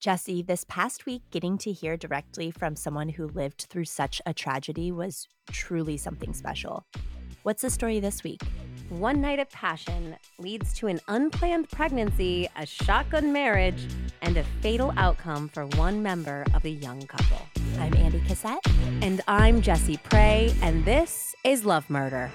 Jessie, this past week, getting to hear directly from someone who lived through such a tragedy was truly something special. What's the story this week? One night of passion leads to an unplanned pregnancy, a shotgun marriage, and a fatal outcome for one member of a young couple. I'm Andie Cassette. And I'm Jessie Pray, and this is Love Murder.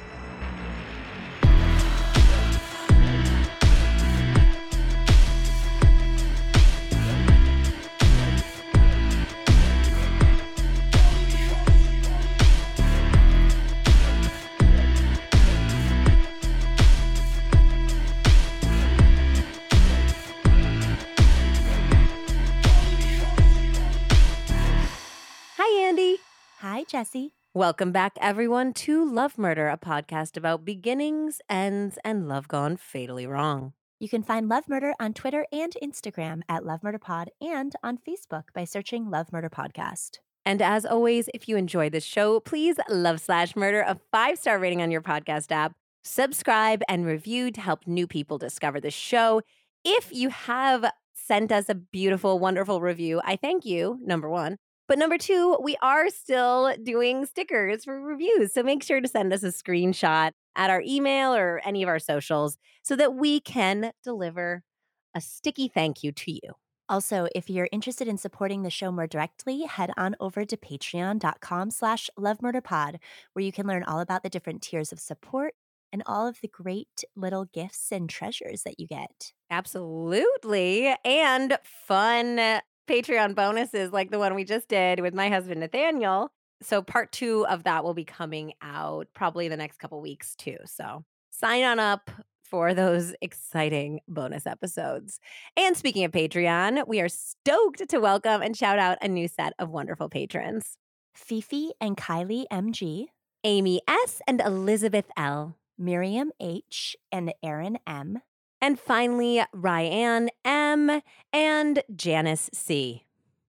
Jessie. Welcome back, everyone, to Love Murder, a podcast about beginnings, ends, and love gone fatally wrong. You can find Love Murder on Twitter and Instagram at Love Murder Pod and on Facebook by searching Love Murder Podcast. And as always, if you enjoy this show, please love slash murder a five star rating on your podcast app, subscribe and review to help new people discover the show. If you have sent us a beautiful, wonderful review, I thank you, number one. But number two, we are still doing stickers for reviews. So make sure to send us a screenshot at our email or any of our socials so that we can deliver a sticky thank you to you. Also, if you're interested in supporting the show more directly, head on over to patreon.com slash lovemurderpod, where you can learn all about the different tiers of support and all of the great little gifts and treasures that you get. Absolutely. And fun Patreon bonuses like the one we just did with my husband Nathaniel. So part two of that will be coming out probably the next couple weeks too. So sign on up for those exciting bonus episodes. And speaking of Patreon, we are stoked to welcome and shout out a new set of wonderful patrons. Fifi and Kylie MG, Amy S and Elizabeth L, Miriam H and Aaron M, and finally, Ryan M. and Janice C.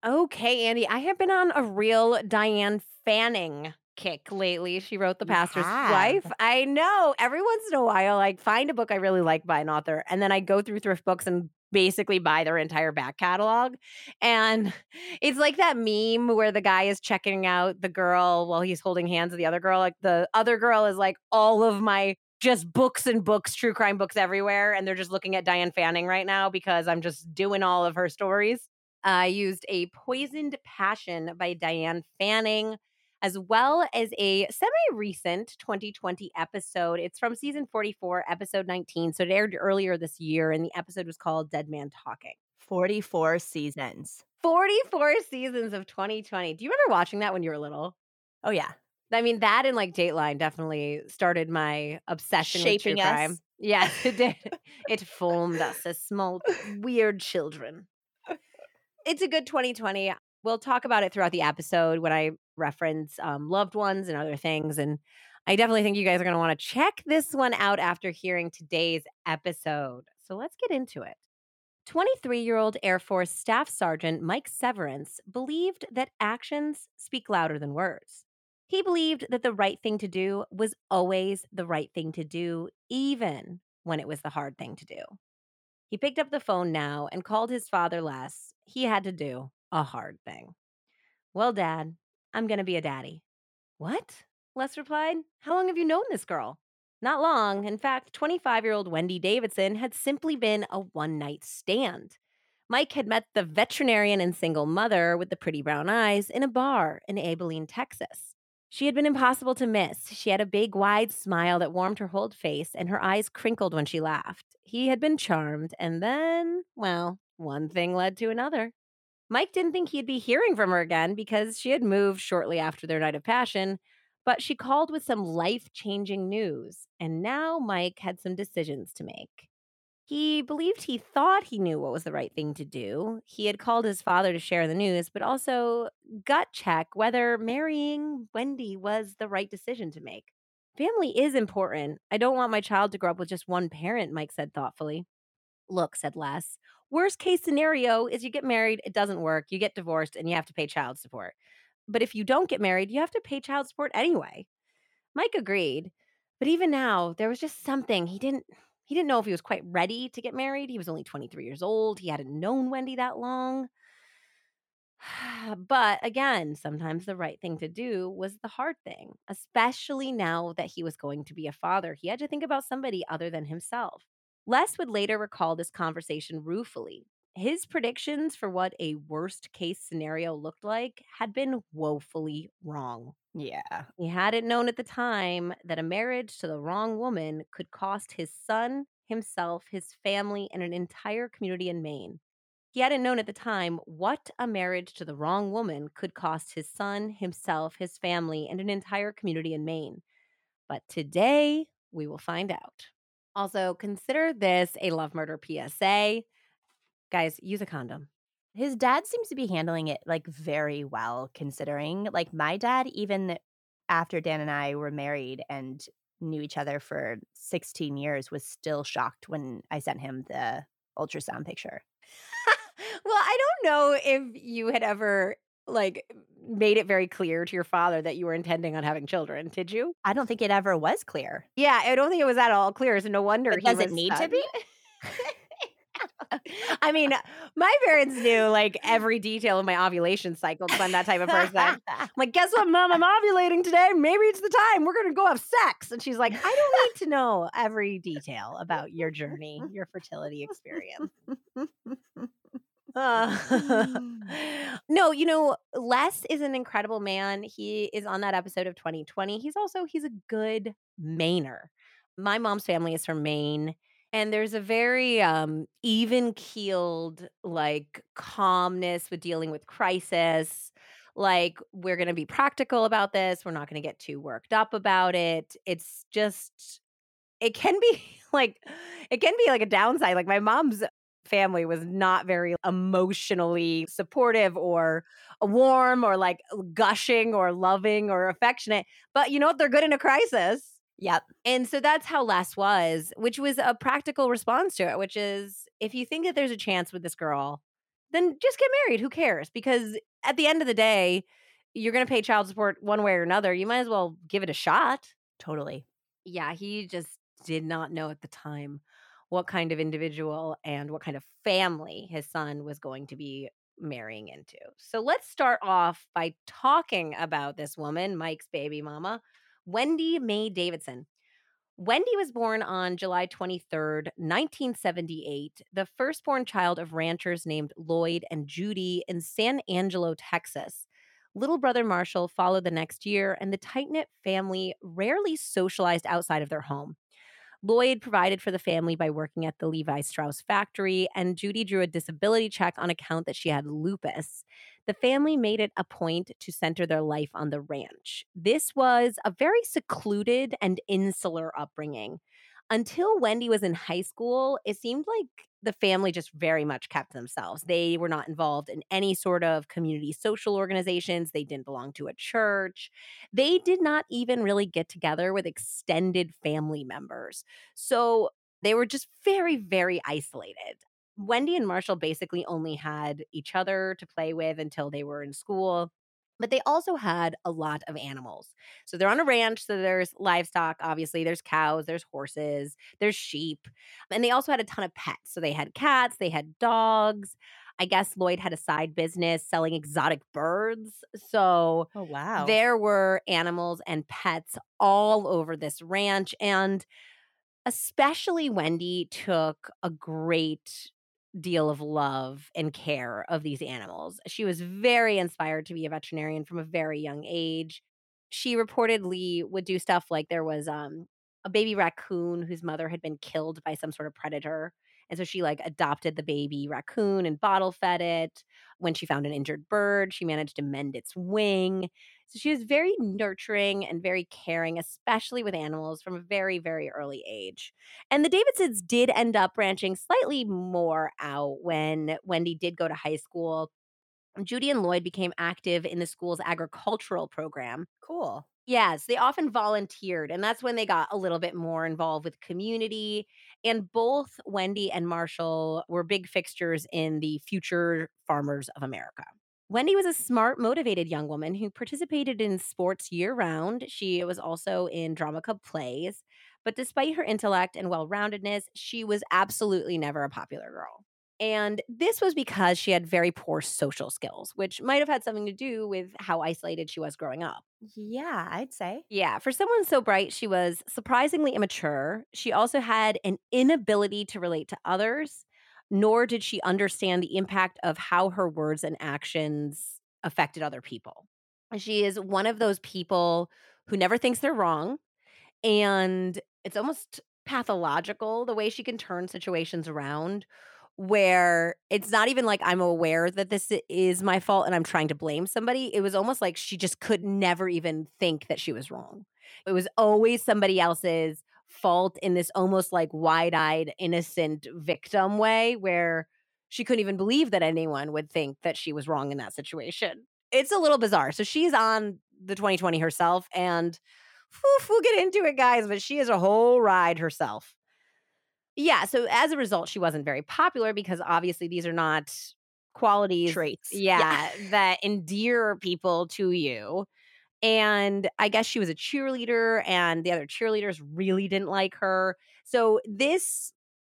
Okay, Andie, I have been on a real Diane Fanning kick lately. She wrote The Pastor's Wife. I know. Every once in a while, I find a book I really like by an author, and then I go through thrift books and basically buy their entire back catalog. And it's like that meme where the guy is checking out the girl while he's holding hands with the other girl. Like the other girl is like all of my just books and books, true crime books everywhere. And they're just looking at Diane Fanning right now because I'm just doing all of her stories. I used A Poisoned Passion by Diane Fanning, as well as a semi recent 2020 episode. It's from season 44, episode 19. So it aired earlier this year, and the episode was called Dead Man Talking. 44 seasons. 44 seasons of 2020. Do you remember watching that when you were little? Oh, yeah. I mean, that and like Dateline definitely started my obsession Shaping with true crime. Yes, it did. it formed us as small, weird children. It's a good 2020. We'll talk about it throughout the episode when I reference um, loved ones and other things. And I definitely think you guys are going to want to check this one out after hearing today's episode. So let's get into it. 23 year old Air Force Staff Sergeant Mike Severance believed that actions speak louder than words. He believed that the right thing to do was always the right thing to do, even when it was the hard thing to do. He picked up the phone now and called his father Les. He had to do a hard thing. Well, Dad, I'm going to be a daddy. What? Les replied. How long have you known this girl? Not long. In fact, 25 year old Wendi Davidson had simply been a one night stand. Mike had met the veterinarian and single mother with the pretty brown eyes in a bar in Abilene, Texas. She had been impossible to miss. She had a big, wide smile that warmed her whole face, and her eyes crinkled when she laughed. He had been charmed, and then, well, one thing led to another. Mike didn't think he'd be hearing from her again because she had moved shortly after their night of passion, but she called with some life changing news, and now Mike had some decisions to make. He believed he thought he knew what was the right thing to do. He had called his father to share the news, but also gut check whether marrying Wendi was the right decision to make. Family is important. I don't want my child to grow up with just one parent, Mike said thoughtfully. Look, said Les, worst case scenario is you get married, it doesn't work, you get divorced, and you have to pay child support. But if you don't get married, you have to pay child support anyway. Mike agreed. But even now, there was just something he didn't he didn't know if he was quite ready to get married. He was only 23 years old. He hadn't known Wendi that long. but again, sometimes the right thing to do was the hard thing, especially now that he was going to be a father. He had to think about somebody other than himself. Les would later recall this conversation ruefully. His predictions for what a worst case scenario looked like had been woefully wrong. Yeah. He hadn't known at the time that a marriage to the wrong woman could cost his son, himself, his family, and an entire community in Maine. He hadn't known at the time what a marriage to the wrong woman could cost his son, himself, his family, and an entire community in Maine. But today, we will find out. Also, consider this a love murder PSA. Guys, use a condom. His dad seems to be handling it like very well, considering like my dad, even after Dan and I were married and knew each other for 16 years, was still shocked when I sent him the ultrasound picture. well, I don't know if you had ever like made it very clear to your father that you were intending on having children, did you? I don't think it ever was clear. Yeah, I don't think it was at all clear. So no wonder But he does it need to be? I mean, my parents knew like every detail of my ovulation cycle because I'm that type of person. I'm like, guess what, mom? I'm ovulating today. Maybe it's the time. We're going to go have sex. And she's like, I don't need to know every detail about your journey, your fertility experience. Uh, no, you know, Les is an incredible man. He is on that episode of 2020. He's also he's a good Mainer. My mom's family is from Maine, and there's a very um even-keeled like calmness with dealing with crisis. Like we're going to be practical about this. We're not going to get too worked up about it. It's just it can be like it can be like a downside. Like my mom's family was not very emotionally supportive or warm or like gushing or loving or affectionate. But you know what? They're good in a crisis. Yep. And so that's how Les was, which was a practical response to it, which is if you think that there's a chance with this girl, then just get married. Who cares? Because at the end of the day, you're going to pay child support one way or another. You might as well give it a shot. Totally. Yeah, he just did not know at the time what kind of individual and what kind of family his son was going to be marrying into. So let's start off by talking about this woman, Mike's baby mama, Wendi Mae Davidson. Wendi was born on July 23rd, 1978, the firstborn child of ranchers named Lloyd and Judy in San Angelo, Texas. Little brother Marshall followed the next year, and the tight knit family rarely socialized outside of their home. Lloyd provided for the family by working at the Levi Strauss factory, and Judy drew a disability check on account that she had lupus. The family made it a point to center their life on the ranch. This was a very secluded and insular upbringing. Until Wendi was in high school, it seemed like the family just very much kept themselves. They were not involved in any sort of community social organizations. They didn't belong to a church. They did not even really get together with extended family members. So they were just very, very isolated. Wendi and Marshall basically only had each other to play with until they were in school. But they also had a lot of animals. So they're on a ranch. So there's livestock, obviously. There's cows, there's horses, there's sheep. And they also had a ton of pets. So they had cats, they had dogs. I guess Lloyd had a side business selling exotic birds. So Oh wow. there were animals and pets all over this ranch. And especially Wendi took a great deal of love and care of these animals. She was very inspired to be a veterinarian from a very young age. She reportedly would do stuff like there was um a baby raccoon whose mother had been killed by some sort of predator. And so she like adopted the baby raccoon and bottle fed it. When she found an injured bird, she managed to mend its wing. So she was very nurturing and very caring, especially with animals from a very, very early age. And the Davidsons did end up branching slightly more out when Wendi did go to high school. Judy and Lloyd became active in the school's agricultural program. cool. Yes, they often volunteered, and that's when they got a little bit more involved with community. And both Wendi and Marshall were big fixtures in the Future Farmers of America. Wendi was a smart, motivated young woman who participated in sports year round. She was also in drama club plays. But despite her intellect and well roundedness, she was absolutely never a popular girl. And this was because she had very poor social skills, which might have had something to do with how isolated she was growing up. Yeah, I'd say. Yeah, for someone so bright, she was surprisingly immature. She also had an inability to relate to others, nor did she understand the impact of how her words and actions affected other people. She is one of those people who never thinks they're wrong. And it's almost pathological the way she can turn situations around where it's not even like I'm aware that this is my fault and I'm trying to blame somebody. It was almost like she just could never even think that she was wrong. It was always somebody else's fault in this almost like wide eyed, innocent victim way where she couldn't even believe that anyone would think that she was wrong in that situation. It's a little bizarre. So she's on the 2020 herself and Oof, we'll get into it, guys, but she is a whole ride herself. Yeah, so as a result, she wasn't very popular because obviously these are not qualities, Traits. yeah, that endear people to you. And I guess she was a cheerleader, and the other cheerleaders really didn't like her. So this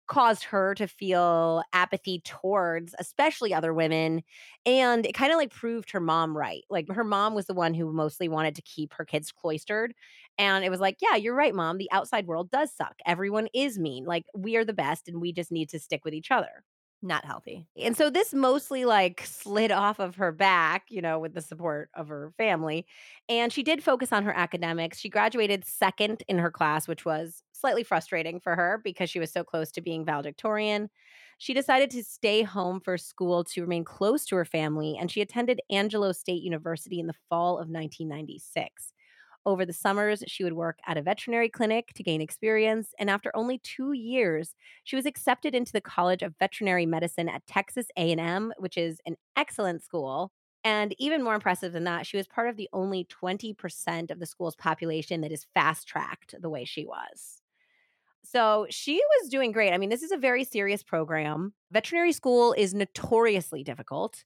caused her to feel apathy towards especially other women and it kind of like proved her mom right. Like her mom was the one who mostly wanted to keep her kids cloistered and it was like yeah you're right mom the outside world does suck. Everyone is mean. Like we are the best and we just need to stick with each other Not healthy. and so this mostly like slid off of her back, you know, with the support of her family. And she did focus on her academics. She graduated second in her class, which was slightly frustrating for her because she was so close to being valedictorian. She decided to stay home for school to remain close to her family, and she attended Angelo State University in the fall of 1996. Over the summers, she would work at a veterinary clinic to gain experience, and after only 2 years, she was accepted into the College of Veterinary Medicine at Texas A&M, which is an excellent school. And even more impressive than that, she was part of the only 20% of the school's population that is fast tracked the way she was. So she was doing great. I mean, this is a very serious program. Veterinary school is notoriously difficult.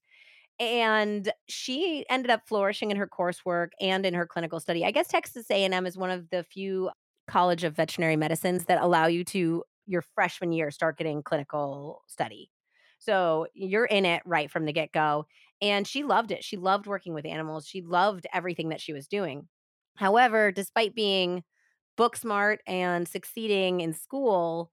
And she ended up flourishing in her coursework and in her clinical study. I guess Texas A&M is one of the few college of veterinary medicines that allow you to your freshman year start getting clinical study. So you're in it right from the get-go and she loved it. She loved working with animals. She loved everything that she was doing. However, despite being book smart and succeeding in school,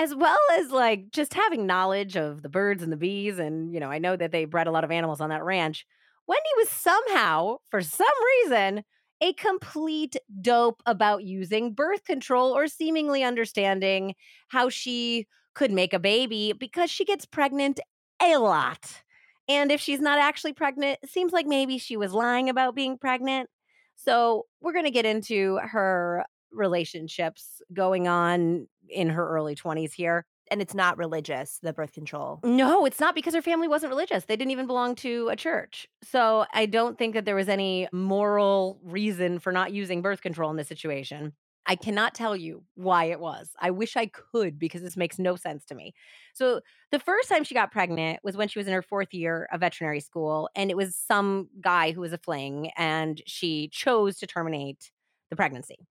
as well as like just having knowledge of the birds and the bees and you know i know that they bred a lot of animals on that ranch wendi was somehow for some reason a complete dope about using birth control or seemingly understanding how she could make a baby because she gets pregnant a lot. And if she's not actually pregnant it seems like maybe she was lying about being pregnant. So we're going to get into her relationships going on in her early 20s here. And it's not religious, the birth control. No, it's not because her family wasn't religious. They didn't even belong to a church. So I don't think that there was any moral reason for not using birth control in this situation. I cannot tell you why it was. I wish I could because this makes no sense to me. So, the first time she got pregnant was when she was in her fourth year of veterinary school, and it was some guy who was a fling, and she chose to terminate the pregnancy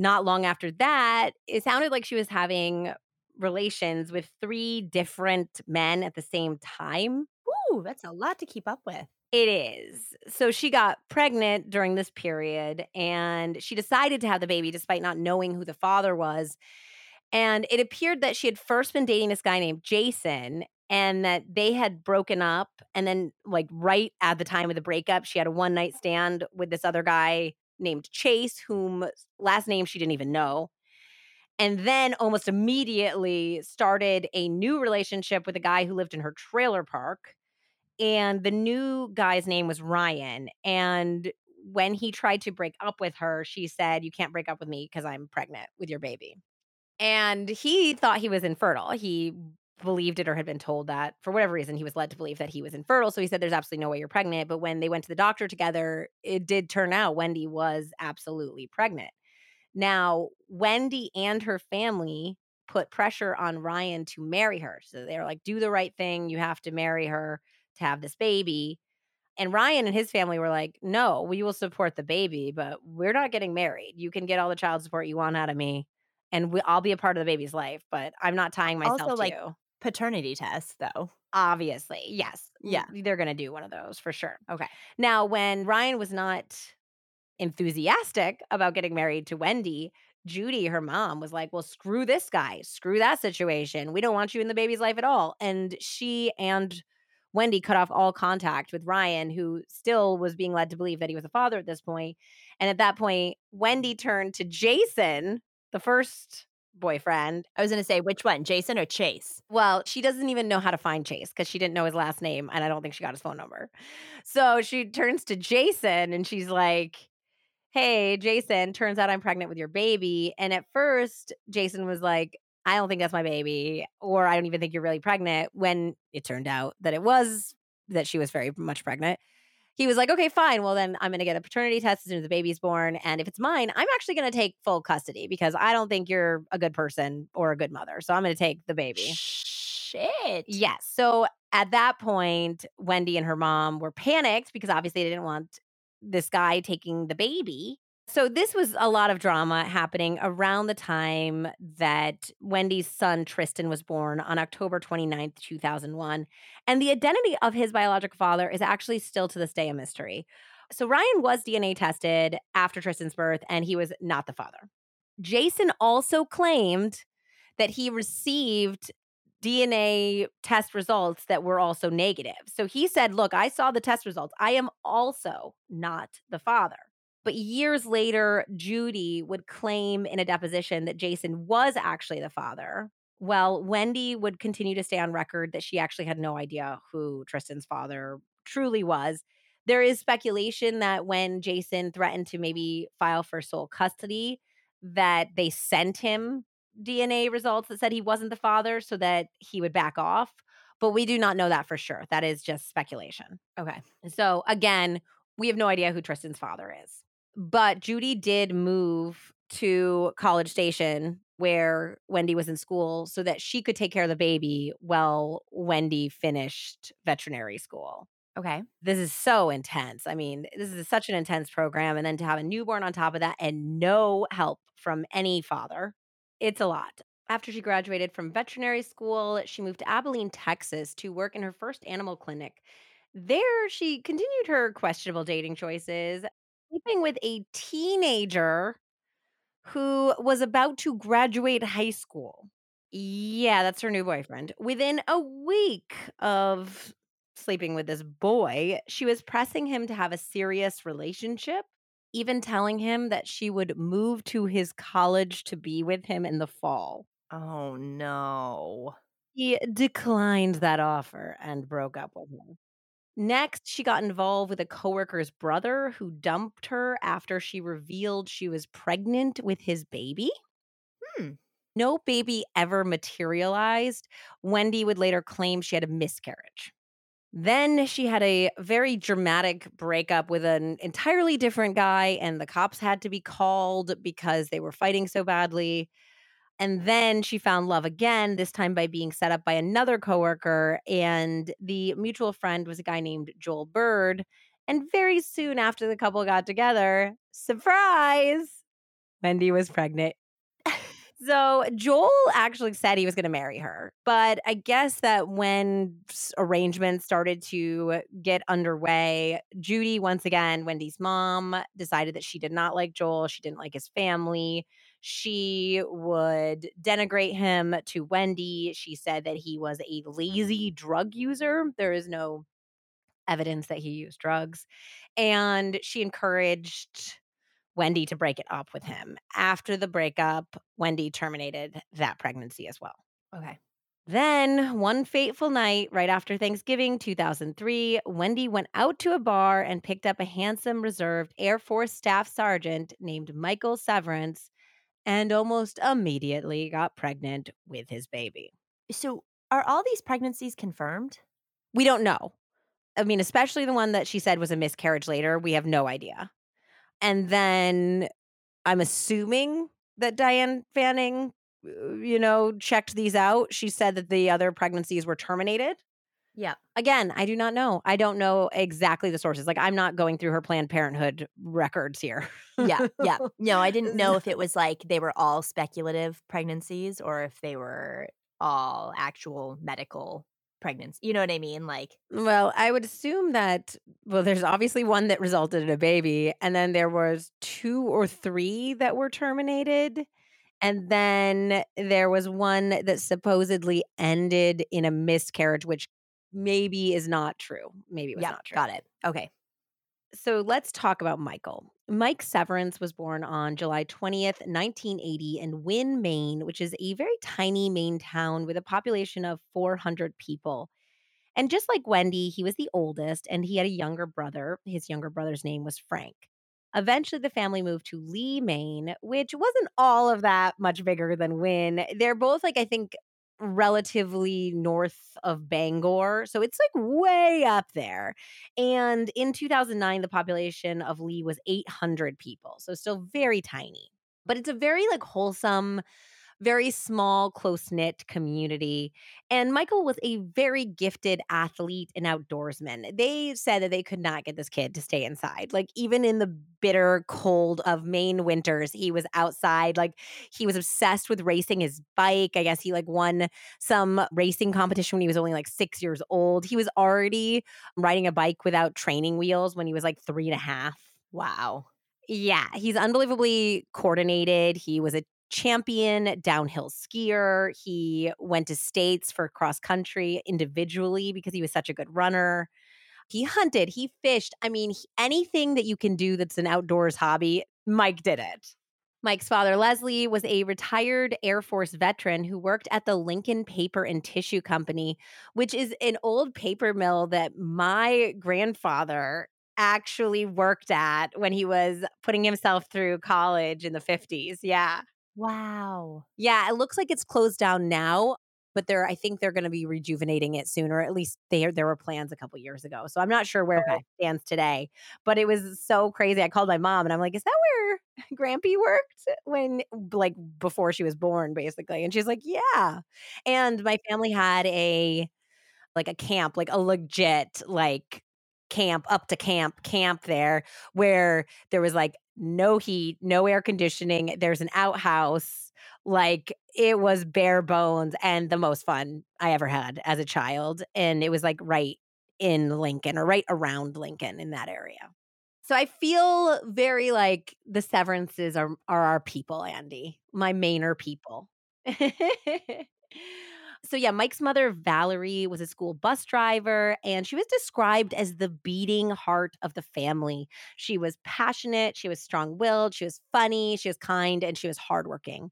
not long after that, it sounded like she was having relations with three different men at the same time. Ooh, that's a lot to keep up with. It is. So she got pregnant during this period and she decided to have the baby despite not knowing who the father was. And it appeared that she had first been dating this guy named Jason and that they had broken up. And then, like, right at the time of the breakup, she had a one night stand with this other guy named Chase, whom last name she didn't even know. And then almost immediately started a new relationship with a guy who lived in her trailer park. And the new guy's name was Ryan. And when he tried to break up with her, she said, You can't break up with me because I'm pregnant with your baby. And he thought he was infertile. He believed it or had been told that for whatever reason he was led to believe that he was infertile. So he said, There's absolutely no way you're pregnant. But when they went to the doctor together, it did turn out Wendi was absolutely pregnant. Now, Wendi and her family put pressure on Ryan to marry her. So they were like, Do the right thing. You have to marry her to have this baby. And Ryan and his family were like, No, we will support the baby, but we're not getting married. You can get all the child support you want out of me and we, I'll be a part of the baby's life, but I'm not tying myself Also, to like, you. Paternity test, though. Obviously, yes. Yeah. They're going to do one of those for sure. Okay. Now, when Ryan was not enthusiastic about getting married to Wendi, Judy, her mom, was like, Well, screw this guy, screw that situation. We don't want you in the baby's life at all. And she and Wendi cut off all contact with Ryan, who still was being led to believe that he was a father at this point. And at that point, Wendi turned to Jason, the first boyfriend. I was going to say, which one, Jason or Chase? Well, she doesn't even know how to find Chase because she didn't know his last name. And I don't think she got his phone number. So she turns to Jason and she's like, Hey, Jason, turns out I'm pregnant with your baby. And at first, Jason was like, I don't think that's my baby, or I don't even think you're really pregnant. When it turned out that it was, that she was very much pregnant, he was like, okay, fine. Well, then I'm going to get a paternity test as soon as the baby's born. And if it's mine, I'm actually going to take full custody because I don't think you're a good person or a good mother. So I'm going to take the baby. Shit. Yes. So at that point, Wendi and her mom were panicked because obviously they didn't want this guy taking the baby. So this was a lot of drama happening around the time that Wendi's son Tristan was born on October 29th, 2001. And the identity of his biological father is actually still to this day a mystery. So Ryan was DNA tested after Tristan's birth and he was not the father. Jason also claimed that he received DNA test results that were also negative. So he said, Look, I saw the test results. I am also not the father. But years later, Judy would claim in a deposition that Jason was actually the father. Well, Wendi would continue to stay on record that she actually had no idea who Tristan's father truly was. There is speculation that when Jason threatened to maybe file for sole custody, that they sent him DNA results that said he wasn't the father so that he would back off. But we do not know that for sure. That is just speculation. Okay. So again, we have no idea who Tristan's father is. But Judy did move to College Station where Wendi was in school so that she could take care of the baby while Wendi finished veterinary school. Okay. This is so intense. I mean, this is such an intense program. And then to have a newborn on top of that and no help from any father, it's a lot. After she graduated from veterinary school, she moved to Abilene, Texas to work in her first animal clinic. There, she continued her questionable dating choices, sleeping with a teenager who was about to graduate high school. Yeah, that's her new boyfriend. Within a week of sleeping with this boy, she was pressing him to have a serious relationship, even telling him that she would move to his college to be with him in the fall. Oh, no. He declined that offer and broke up with him. Next, she got involved with a coworker's brother who dumped her after she revealed she was pregnant with his baby. Hmm. No baby ever materialized. Wendi would later claim she had a miscarriage. Then she had a very dramatic breakup with an entirely different guy, and the cops had to be called because they were fighting so badly. And then she found love again, this time by being set up by another coworker. And the mutual friend was a guy named Joel Bird. And very soon after the couple got together, surprise, Wendi was pregnant. So Joel actually said he was going to marry her, but I guess that when arrangements started to get underway, Judy once again, Wendi's mom, decided that she did not like Joel. She didn't like his family. She would denigrate him to Wendi. She said that he was a mm-hmm. lazy drug user. There is no evidence that he used drugs. And she encouraged Wendi to break it up with him. After the breakup, Wendi terminated that pregnancy as well. Okay. Then, one fateful night, right after Thanksgiving 2003, Wendi went out to a bar and picked up a handsome, reserved Air Force staff sergeant named Michael Severance and almost immediately got pregnant with his baby. So, are all these pregnancies confirmed? We don't know. I mean, especially the one that she said was a miscarriage later, we have no idea. And then I'm assuming that Diane Fanning, uh, you know, checked these out. She said that the other pregnancies were terminated. Yeah. Again, I do not know. I don't know exactly the sources. Like, I'm not going through her Planned Parenthood records here. yeah. Yeah. No, I didn't know if it was like they were all speculative pregnancies or if they were all actual medical pregnancy. You know what I mean? Like, Well, I would assume that well, there's obviously one that resulted in a baby, and then there was two or three that were terminated. And then there was one that supposedly ended in a miscarriage, which maybe is not true. Maybe it was yeah, not true. got it. Okay. So let's talk about Michael. Mike Severance was born on July 20th, 1980, in Winn, Maine, which is a very tiny Maine town with a population of 400 people. And just like Wendi, he was the oldest and he had a younger brother. His younger brother's name was Frank. Eventually, the family moved to Lee, Maine, which wasn't all of that much bigger than Winn. They're both, like, I think, relatively north of Bangor. So it's like way up there. And in 2009, the population of Lee was 800 people. So still very tiny. But it's a very like wholesome, very small, close knit community. And Michael was a very gifted athlete and outdoorsman. They said that they could not get this kid to stay inside. Like, even in the bitter cold of Maine winters, he was outside. Like, he was obsessed with racing his bike. I guess he like won some racing competition when he was only like six years old. He was already riding a bike without training wheels when he was like three and a half. Wow. Yeah, he's unbelievably coordinated. He was a champion downhill skier. He went to states for cross country individually because he was such a good runner. He hunted, he fished. I mean, anything that you can do that's an outdoors hobby, Mike did it. Mike's father, Leslie, was a retired Air Force veteran who worked at the Lincoln Paper and Tissue Company, which is an old paper mill that my grandfather actually worked at when he was putting himself through college in the 50s. Yeah. Wow. Yeah, it looks like it's closed down now, but they're I think they're going to be rejuvenating it soon or at least there there were plans a couple years ago. So I'm not sure where Okay. it stands today, but it was so crazy. I called my mom and I'm like, "Is that where Grampy worked when like before she was born basically?" And she's like, "Yeah." And my family had a like a camp, like a legit like camp up to camp camp there where there was like no heat, no air conditioning. There's an outhouse. Like it was bare bones and the most fun I ever had as a child. And it was like right in Lincoln or right around Lincoln in that area. So I feel very like the severances are are our people, Andie. My Mainer people. so yeah, Mike's mother, Valerie, was a school bus driver, and she was described as the beating heart of the family. She was passionate, she was strong-willed, she was funny, she was kind, and she was hardworking.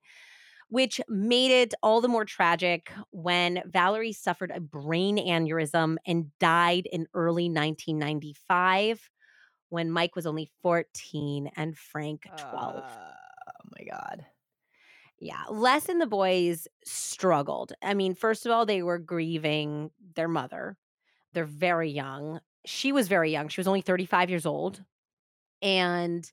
Which made it all the more tragic when Valerie suffered a brain aneurysm and died in early 1995 when Mike was only 14 and Frank 12. Uh, oh my God. Yeah, Les and the boys struggled. I mean, first of all, they were grieving their mother. They're very young. She was very young. She was only 35 years old. And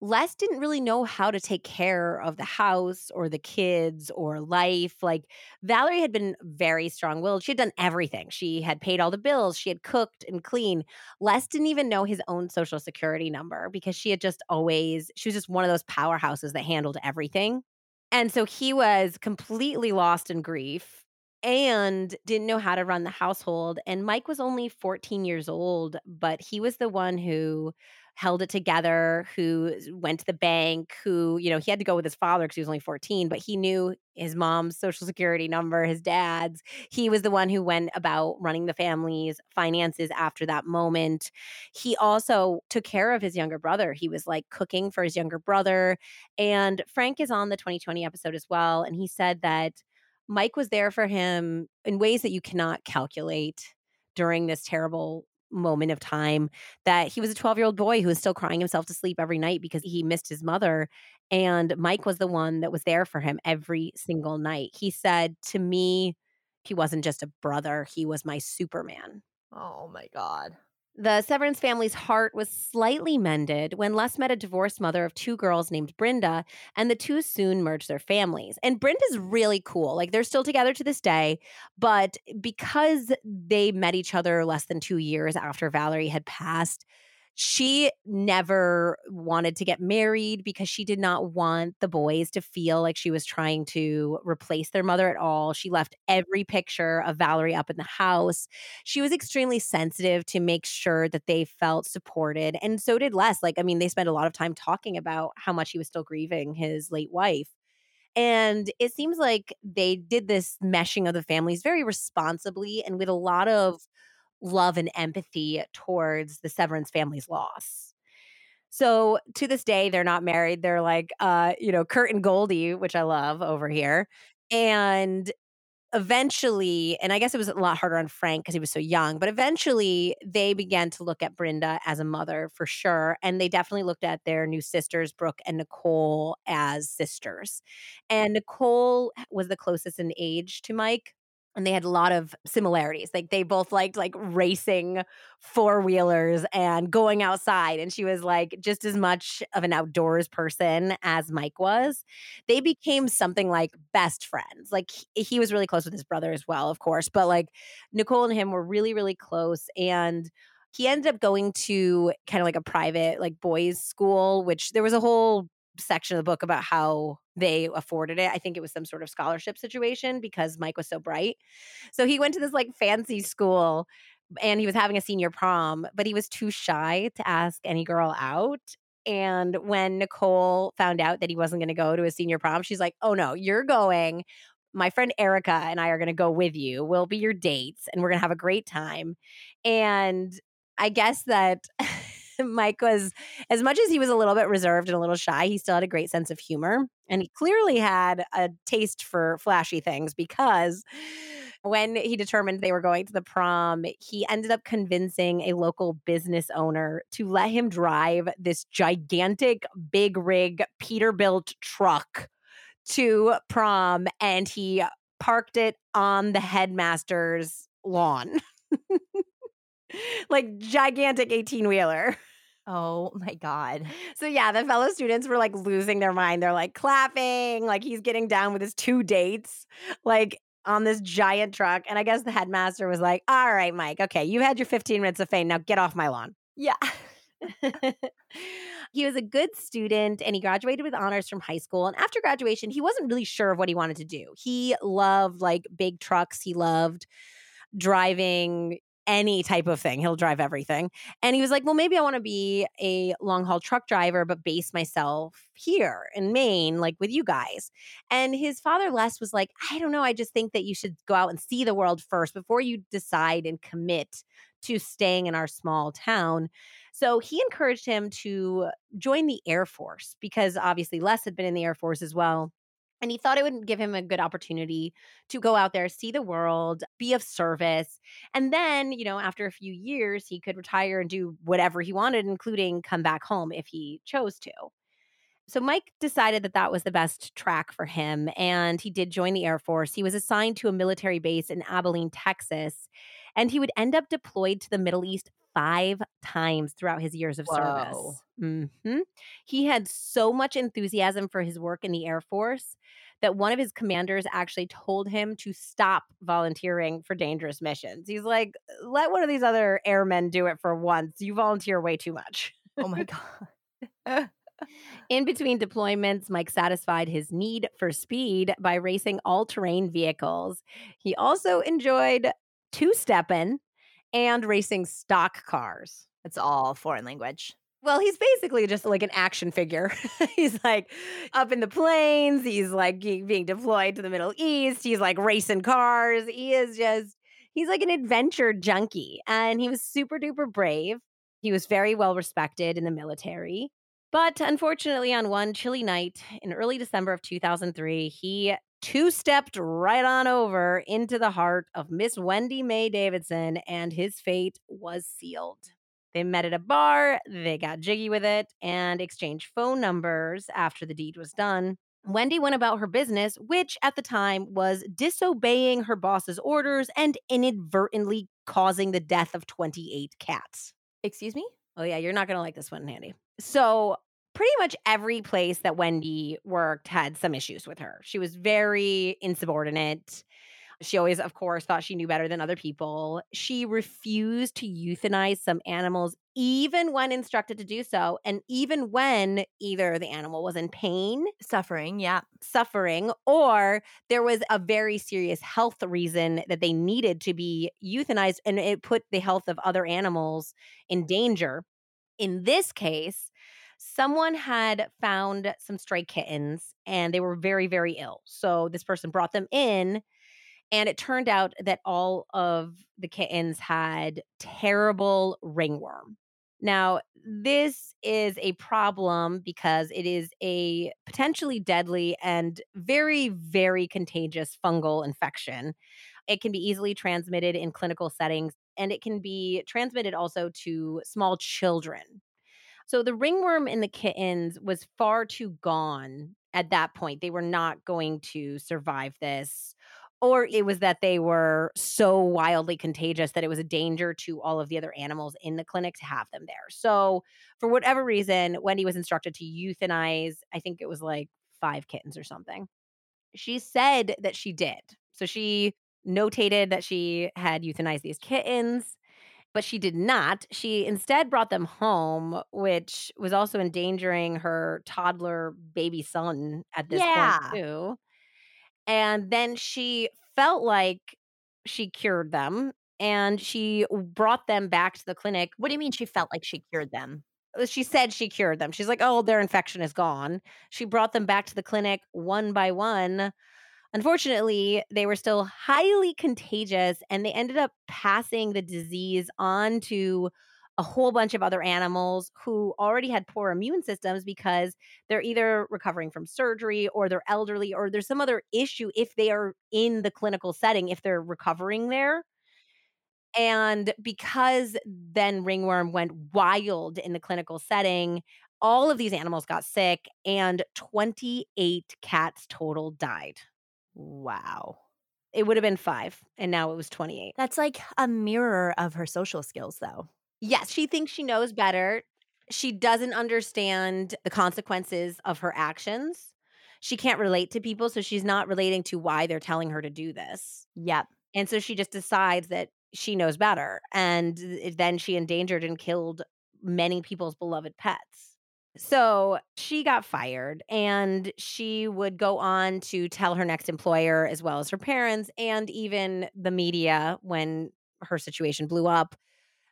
Les didn't really know how to take care of the house or the kids or life. Like Valerie had been very strong willed. She had done everything. She had paid all the bills, she had cooked and cleaned. Les didn't even know his own social security number because she had just always, she was just one of those powerhouses that handled everything. And so he was completely lost in grief and didn't know how to run the household. And Mike was only 14 years old, but he was the one who held it together, who went to the bank, who, you know, he had to go with his father because he was only 14, but he knew his mom's social security number, his dad's. He was the one who went about running the family's finances after that moment. He also took care of his younger brother. He was like cooking for his younger brother. And Frank is on the 2020 episode as well. And he said that Mike was there for him in ways that you cannot calculate during this terrible moment of time that he was a 12 year old boy who was still crying himself to sleep every night because he missed his mother. And Mike was the one that was there for him every single night. He said to me, he wasn't just a brother, he was my Superman. Oh my God. The Severance family's heart was slightly mended when Les met a divorced mother of two girls named Brenda, and the two soon merged their families. And Brenda's really cool. Like they're still together to this day, but because they met each other less than two years after Valerie had passed, She never wanted to get married because she did not want the boys to feel like she was trying to replace their mother at all. She left every picture of Valerie up in the house. She was extremely sensitive to make sure that they felt supported. And so did Les. Like, I mean, they spent a lot of time talking about how much he was still grieving his late wife. And it seems like they did this meshing of the families very responsibly and with a lot of love and empathy towards the Severance family's loss. So to this day, they're not married. They're like, uh, you know, Kurt and Goldie, which I love over here. And eventually, and I guess it was a lot harder on Frank because he was so young, but eventually they began to look at Brenda as a mother for sure. And they definitely looked at their new sisters, Brooke and Nicole, as sisters. And Nicole was the closest in age to Mike and they had a lot of similarities. Like they both liked like racing four wheelers and going outside. And she was like just as much of an outdoors person as Mike was. They became something like best friends. Like he, he was really close with his brother as well, of course. But like Nicole and him were really, really close. And he ended up going to kind of like a private like boys school which there was a whole section of the book about how they afforded it. I think it was some sort of scholarship situation because Mike was so bright. So he went to this like fancy school and he was having a senior prom, but he was too shy to ask any girl out. And when Nicole found out that he wasn't going to go to a senior prom, she's like, oh no, you're going. My friend Erica and I are going to go with you. We'll be your dates and we're going to have a great time. And I guess that Mike was, as much as he was a little bit reserved and a little shy, he still had a great sense of humor. And he clearly had a taste for flashy things because when he determined they were going to the prom, he ended up convincing a local business owner to let him drive this gigantic, big rig, Peterbilt truck to prom. And he parked it on the headmaster's lawn. like gigantic 18 wheeler. Oh my God. So, yeah, the fellow students were like losing their mind. They're like clapping, like he's getting down with his two dates, like on this giant truck. And I guess the headmaster was like, All right, Mike, okay, you had your 15 minutes of fame. Now get off my lawn. Yeah. he was a good student and he graduated with honors from high school. And after graduation, he wasn't really sure of what he wanted to do. He loved like big trucks, he loved driving any type of thing. He'll drive everything. And he was like, well, maybe I want to be a long haul truck driver, but base myself here in Maine, like with you guys. And his father, Les, was like, I don't know. I just think that you should go out and see the world first before you decide and commit to staying in our small town. So he encouraged him to join the Air Force because obviously Les had been in the Air Force as well. And he thought it would give him a good opportunity to go out there, see the world, be of service. And then, you know, after a few years, he could retire and do whatever he wanted, including come back home if he chose to. So Mike decided that that was the best track for him. And he did join the Air Force. He was assigned to a military base in Abilene, Texas. And he would end up deployed to the Middle East five times throughout his years of Whoa. service. Mm-hmm. He had so much enthusiasm for his work in the Air Force that one of his commanders actually told him to stop volunteering for dangerous missions. He's like, let one of these other airmen do it for once. You volunteer way too much. Oh my God. In between deployments, Mike satisfied his need for speed by racing all terrain vehicles. He also enjoyed two stepping and racing stock cars. It's all foreign language. Well, he's basically just like an action figure. he's like up in the planes. He's like being deployed to the Middle East. He's like racing cars. He is just, he's like an adventure junkie. And he was super duper brave. He was very well respected in the military. But unfortunately, on one chilly night in early December of 2003, he two stepped right on over into the heart of Miss Wendi Mae Davidson, and his fate was sealed. They met at a bar, they got jiggy with it, and exchanged phone numbers after the deed was done. Wendi went about her business, which at the time was disobeying her boss's orders and inadvertently causing the death of 28 cats. Excuse me? Oh, yeah, you're not going to like this one, Handy. So, pretty much every place that Wendi worked had some issues with her. She was very insubordinate. She always, of course, thought she knew better than other people. She refused to euthanize some animals, even when instructed to do so, and even when either the animal was in pain, Suffering, yeah. suffering, or there was a very serious health reason that they needed to be euthanized and it put the health of other animals in danger. In this case, someone had found some stray kittens and they were very, very ill. So this person brought them in. And it turned out that all of the kittens had terrible ringworm. Now, this is a problem because it is a potentially deadly and very, very contagious fungal infection. It can be easily transmitted in clinical settings and it can be transmitted also to small children. So the ringworm in the kittens was far too gone at that point. They were not going to survive this. Or it was that they were so wildly contagious that it was a danger to all of the other animals in the clinic to have them there. So, for whatever reason, Wendi was instructed to euthanize, I think it was like five kittens or something. She said that she did. So, she notated that she had euthanized these kittens but she did not. She instead brought them home, which was also endangering her toddler baby son at this Yeah. point, too. And then she felt like she cured them and she brought them back to the clinic. What do you mean she felt like she cured them? Uh, She said she cured them. She's like, oh, their infection is gone. She brought them back to the clinic one by one. Unfortunately, they were still highly contagious and they ended up passing the disease on to a whole bunch of other animals who already had poor immune systems because they're either recovering from surgery or they're elderly or there's some other issue if they are in the clinical setting, if they're recovering there. And because then ringworm went wild in the clinical setting, all of these animals got sick and 28 cats total died. Wow. It would have been five, and now it was 28. That's like a mirror of her social skills, though. Yes, she thinks she knows better. She doesn't understand the consequences of her actions. She can't relate to people, so she's not relating to why they're telling her to do this. Yep. And so she just decides that she knows better. And eh, then she endangered and killed many people's beloved pets. So she got fired and she would go on to tell her next employer, as well as her parents and even the media when her situation blew up,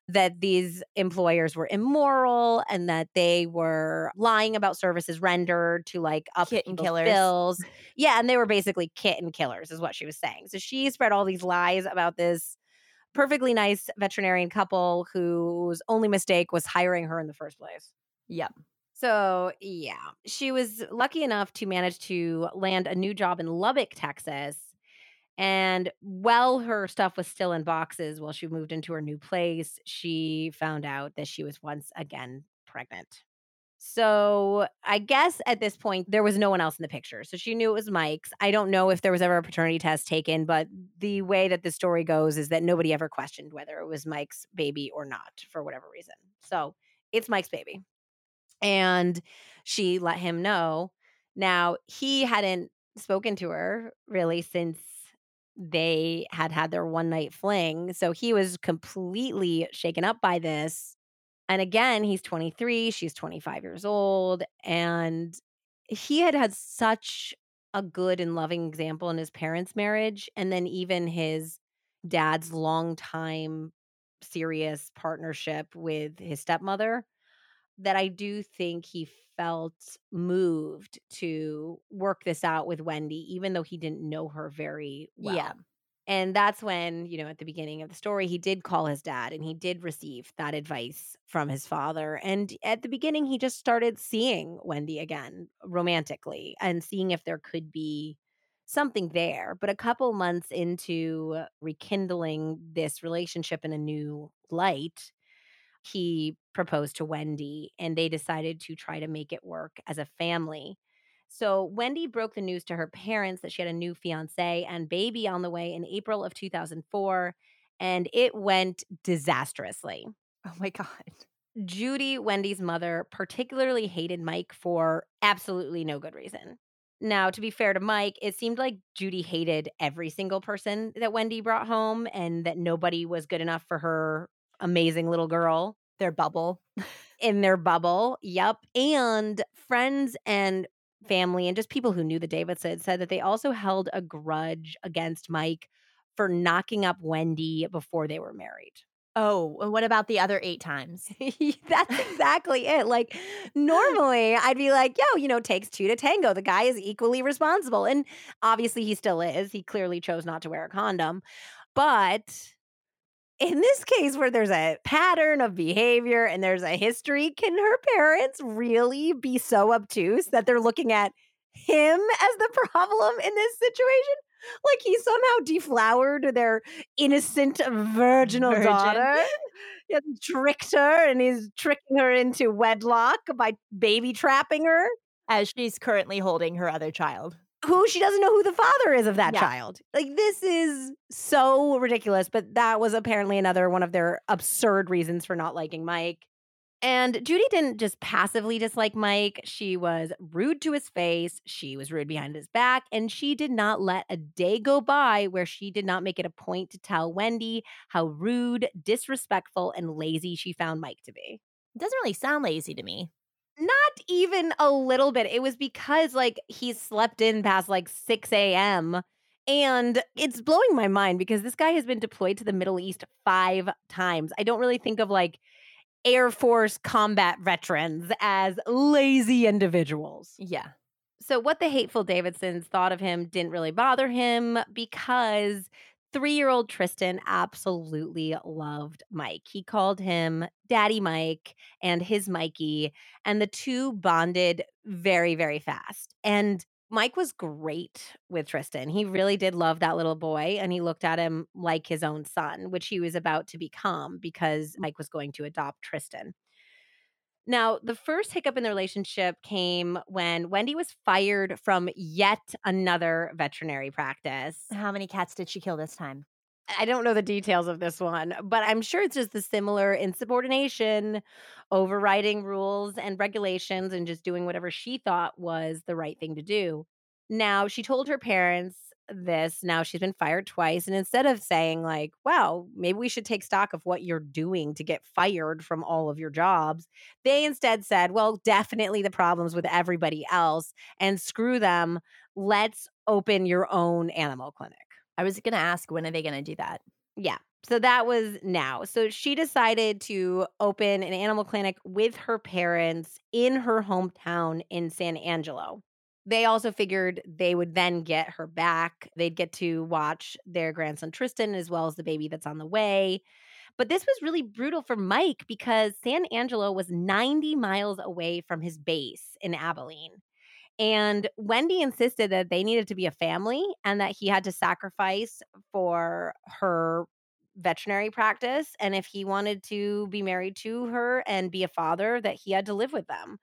that these employers were immoral and that they were lying about services rendered to like up Kitten killers. bills. Yeah, and they were basically kitten killers, is what she was saying. So she spread all these lies about this perfectly nice veterinarian couple whose only mistake was hiring her in the first place. Yep. So, yeah, she was lucky enough to manage to land a new job in Lubbock, Texas. And while her stuff was still in boxes while she moved into her new place, she found out that she was once again pregnant. So, I guess at this point, there was no one else in the picture. So, she knew it was Mike's. I don't know if there was ever a paternity test taken, but the way that the story goes is that nobody ever questioned whether it was Mike's baby or not for whatever reason. So, it's Mike's baby and she let him know. Now, he hadn't spoken to her really since they had had their one night fling. So he was completely shaken up by this. And again, he's 23, she's 25 years old. And he had had such a good and loving example in his parents' marriage. And then even his dad's longtime serious partnership with his stepmother that I do think he felt moved to work this out with Wendi, even though he didn't know her very well. Yeah. And that's when, you know, at the beginning of the story, he did call his dad and he did receive that advice from his father. And at the beginning, he just started seeing Wendi again romantically and seeing if there could be something there. But a couple months into rekindling this relationship in a new light, he proposed to Wendi and they decided to try to make it work as a family. So Wendi broke the news to her parents that she had a new fiance and baby on the way in April of 2004 and it went disastrously. Oh my God. Judy, Wendi's mother, particularly hated Mike for absolutely no good reason. Now, to be fair to Mike, it seemed like Judy hated every single person that Wendi brought home and that nobody was good enough for her amazing little girl. Their bubble. in their bubble. Yep. And friends and family and just people who knew the Davidsons said that they also held a grudge against Mike for knocking up Wendi before they were married. Oh, and what about the other eight times? That's exactly it. Like, normally I'd be like, yo, you know, takes two to tango. The guy is equally responsible. And obviously he still is. He clearly chose not to wear a condom. But in this case, where there's a pattern of behavior and there's a history, can her parents really be so obtuse that they're looking at him as the problem in this situation? like he somehow deflowered their innocent virginal Virgin. daughter. He tricked her and he's tricking her into wedlock by baby trapping her. As she's currently holding her other child. Who she doesn't know who the father is of that yeah. child. Like, this is so ridiculous. But that was apparently another one of their absurd reasons for not liking Mike. And Judy didn't just passively dislike Mike. She was rude to his face. She was rude behind his back. And she did not let a day go by where she did not make it a point to tell Wendi how rude, disrespectful, and lazy she found Mike to be. It doesn't really sound lazy to me. Not even a little bit. It was because, like, he slept in past like 6 a.m. And it's blowing my mind because this guy has been deployed to the Middle East five times. I don't really think of like Air Force combat veterans as lazy individuals. Yeah. So, what the hateful Davidsons thought of him didn't really bother him because three year old Tristan absolutely loved Mike. He called him Daddy Mike and his Mikey, and the two bonded very, very fast. And Mike was great with Tristan. He really did love that little boy and he looked at him like his own son, which he was about to become because Mike was going to adopt Tristan. Now, the first hiccup in the relationship came when Wendi was fired from yet another veterinary practice. How many cats did she kill this time? I don't know the details of this one, but I'm sure it's just the similar insubordination, overriding rules and regulations, and just doing whatever she thought was the right thing to do. Now, she told her parents this. Now she's been fired twice. And instead of saying, like, well maybe we should take stock of what you're doing to get fired from all of your jobs, they instead said, well, definitely the problems with everybody else and screw them. Let's open your own animal clinic. I was going to ask, when are they going to do that? Yeah. So that was now. So she decided to open an animal clinic with her parents in her hometown in San Angelo. They also figured they would then get her back. They'd get to watch their grandson Tristan as well as the baby that's on the way. But this was really brutal for Mike because San Angelo was 90 miles away from his base in Abilene. And Wendi insisted that they needed to be a family and that he had to sacrifice for her veterinary practice. And if he wanted to be married to her and be a father, that he had to live with them.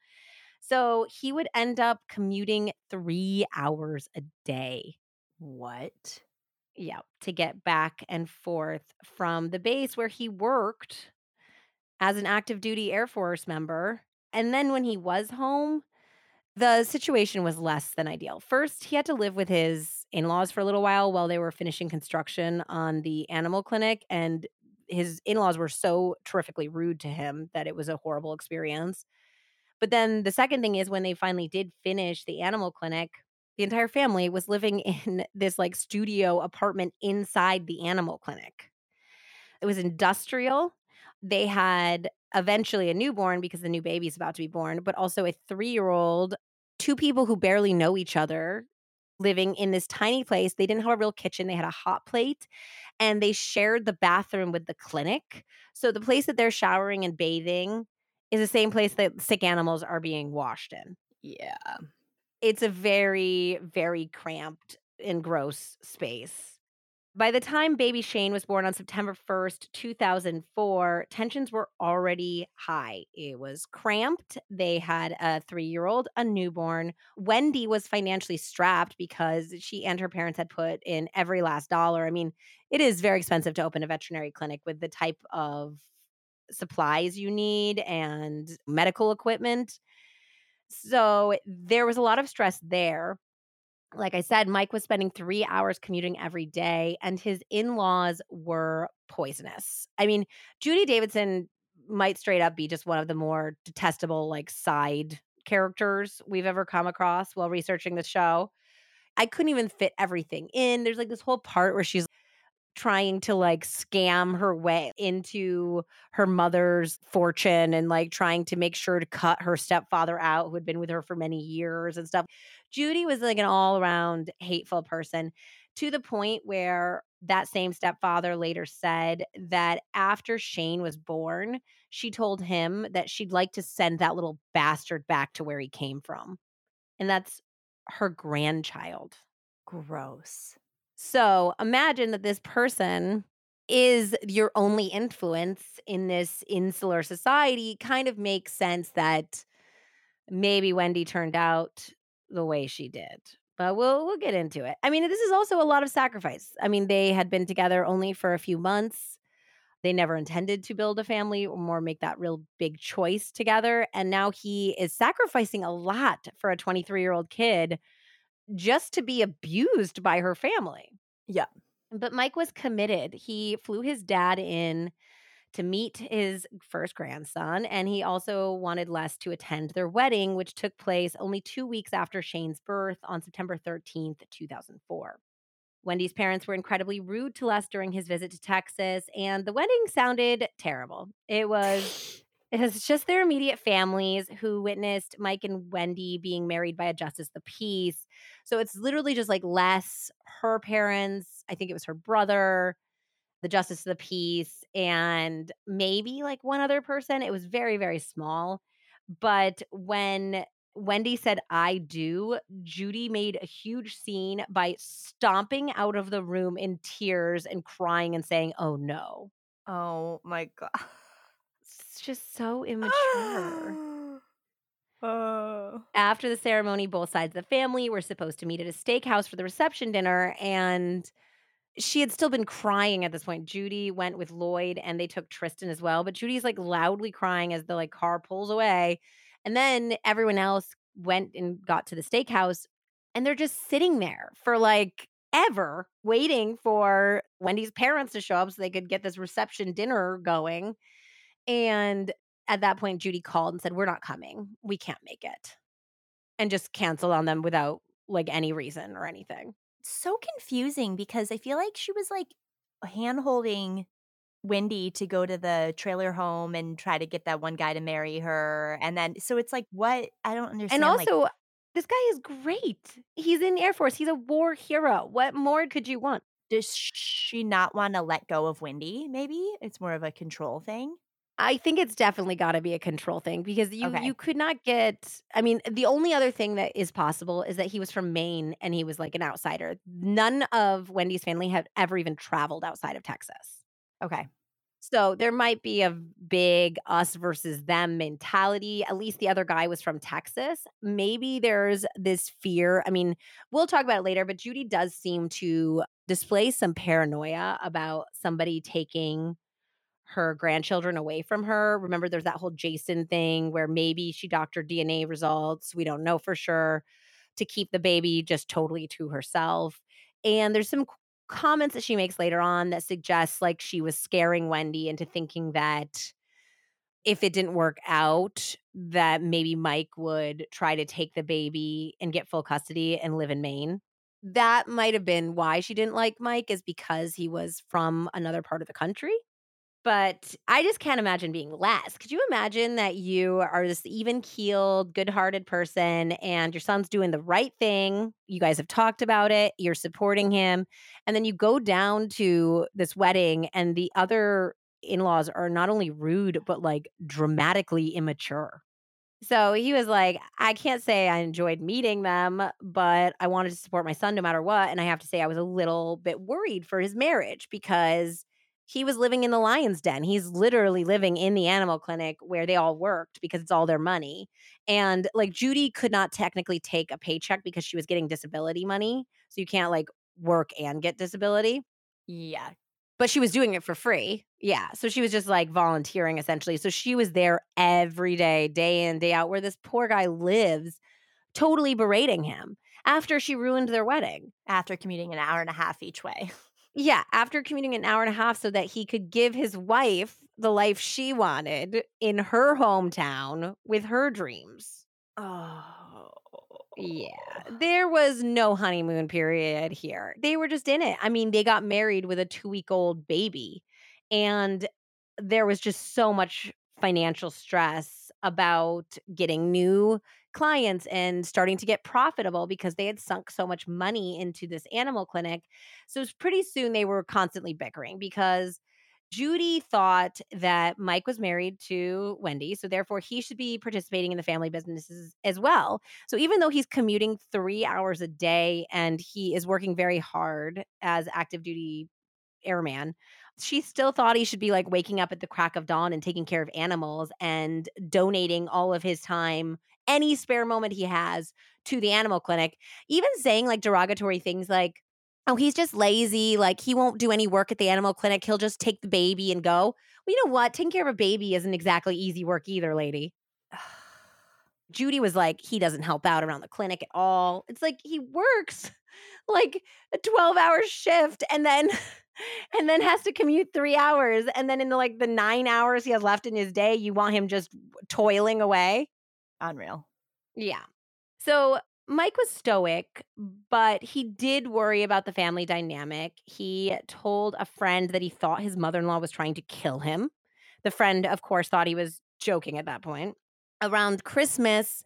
So he would end up commuting three hours a day. What? Yeah, to get back and forth from the base where he worked as an active duty Air Force member. And then when he was home, the situation was less than ideal. First, he had to live with his in laws for a little while while they were finishing construction on the animal clinic. And his in laws were so terrifically rude to him that it was a horrible experience. But then the second thing is when they finally did finish the animal clinic, the entire family was living in this like studio apartment inside the animal clinic. It was industrial. They had eventually a newborn because the new baby is about to be born, but also a three year old, two people who barely know each other living in this tiny place. They didn't have a real kitchen, they had a hot plate and they shared the bathroom with the clinic. So the place that they're showering and bathing is the same place that sick animals are being washed in. Yeah. It's a very, very cramped and gross space. By the time baby Shane was born on September 1st, 2004, tensions were already high. It was cramped. They had a three year old, a newborn. Wendi was financially strapped because she and her parents had put in every last dollar. I mean, it is very expensive to open a veterinary clinic with the type of supplies you need and medical equipment. So there was a lot of stress there like I said, Mike was spending three hours commuting every day, and his in laws were poisonous. I mean, Judy Davidson might straight up be just one of the more detestable, like, side characters we've ever come across while researching the show. I couldn't even fit everything in. There's, like, this whole part where she's trying to like scam her way into her mother's fortune and like trying to make sure to cut her stepfather out who had been with her for many years and stuff. Judy was like an all around hateful person to the point where that same stepfather later said that after Shane was born, she told him that she'd like to send that little bastard back to where he came from. And that's her grandchild. Gross. So imagine that this person is your only influence in this insular society. Kind of makes sense that maybe Wendi turned out the way she did. But we'll we'll get into it. I mean, this is also a lot of sacrifice. I mean, they had been together only for a few months. They never intended to build a family or more make that real big choice together. And now he is sacrificing a lot for a 23 year old kid just to be abused by her family. Yeah. But Mike was committed. He flew his dad in to meet his first grandson, and he also wanted Les to attend their wedding, which took place only two weeks after Shane's birth on September 13th, 2004. Wendi's parents were incredibly rude to Les during his visit to Texas, and the wedding sounded terrible. It was it's just their immediate families who witnessed Mike and Wendi being married by a justice of the peace. So it's literally just like Les, her parents, I think it was her brother, the justice of the peace, and maybe like one other person. It was very, very small. But when Wendi said, I do, Judy made a huge scene by stomping out of the room in tears and crying and saying, Oh no. Oh my God just so immature. Uh. After the ceremony, both sides of the family were supposed to meet at a steakhouse for the reception dinner, and she had still been crying at this point. Judy went with Lloyd, and they took Tristan as well. But Judy's like loudly crying as the like car pulls away, and then everyone else went and got to the steakhouse, and they're just sitting there for like ever, waiting for Wendi's parents to show up so they could get this reception dinner going. And at that point, Judy called and said, We're not coming. We can't make it. And just canceled on them without like any reason or anything. So confusing because I feel like she was like hand holding Wendi to go to the trailer home and try to get that one guy to marry her. And then, so it's like, what? I don't understand. And also, like, this guy is great. He's in the Air Force, he's a war hero. What more could you want? Does she not want to let go of Wendi? Maybe it's more of a control thing. I think it's definitely got to be a control thing because you Okay. you could not get I mean the only other thing that is possible is that he was from Maine and he was like an outsider. None of Wendi's family had ever even traveled outside of Texas. Okay. So there might be a big us versus them mentality. At least the other guy was from Texas. Maybe there's this fear. I mean, we'll talk about it later, but Judy does seem to display some paranoia about somebody taking her grandchildren away from her. Remember, there's that whole Jason thing where maybe she doctored DNA results. We don't know for sure to keep the baby just totally to herself. And there's some comments that she makes later on that suggests like she was scaring Wendi into thinking that if it didn't work out, that maybe Mike would try to take the baby and get full custody and live in Maine. That might have been why she didn't like Mike, is because he was from another part of the country. But I just can't imagine being Les. Could you imagine that you are this even keeled, good hearted person and your son's doing the right thing? You guys have talked about it, you're supporting him. And then you go down to this wedding and the other in laws are not only rude, but like dramatically immature. So he was like, I can't say I enjoyed meeting them, but I wanted to support my son no matter what. And I have to say, I was a little bit worried for his marriage because he was living in the lion's den. He's literally living in the animal clinic where they all worked because it's all their money. And like Judy could not technically take a paycheck because she was getting disability money. So you can't like work and get disability. Yeah. But she was doing it for free. Yeah. So she was just like volunteering essentially. So she was there every day, day in, day out, where this poor guy lives, totally berating him after she ruined their wedding. After commuting an hour and a half each way. Yeah, after commuting an hour and a half so that he could give his wife the life she wanted in her hometown with her dreams. Oh. Yeah, there was no honeymoon period here. They were just in it. I mean, they got married with a two week old baby, and there was just so much financial stress about getting new clients and starting to get profitable because they had sunk so much money into this animal clinic. So pretty soon they were constantly bickering because Judy thought that Mike was married to Wendi, so therefore he should be participating in the family businesses as well. So even though he's commuting three hours a day and he is working very hard as active duty airman, she still thought he should be like waking up at the crack of dawn and taking care of animals and donating all of his time, any spare moment he has to the animal clinic, even saying like derogatory things like, oh, he's just lazy. Like he won't do any work at the animal clinic. He'll just take the baby and go. Well, you know what? Taking care of a baby isn't exactly easy work either, lady. Judy was like, he doesn't help out around the clinic at all. It's like he works like a 12 hour shift and then and then has to commute three hours. And then in the like the nine hours he has left in his day, you want him just toiling away. Unreal. Yeah. So Mike was stoic, but he did worry about the family dynamic. He told a friend that he thought his mother in law was trying to kill him. The friend, of course, thought he was joking at that point. Around Christmas,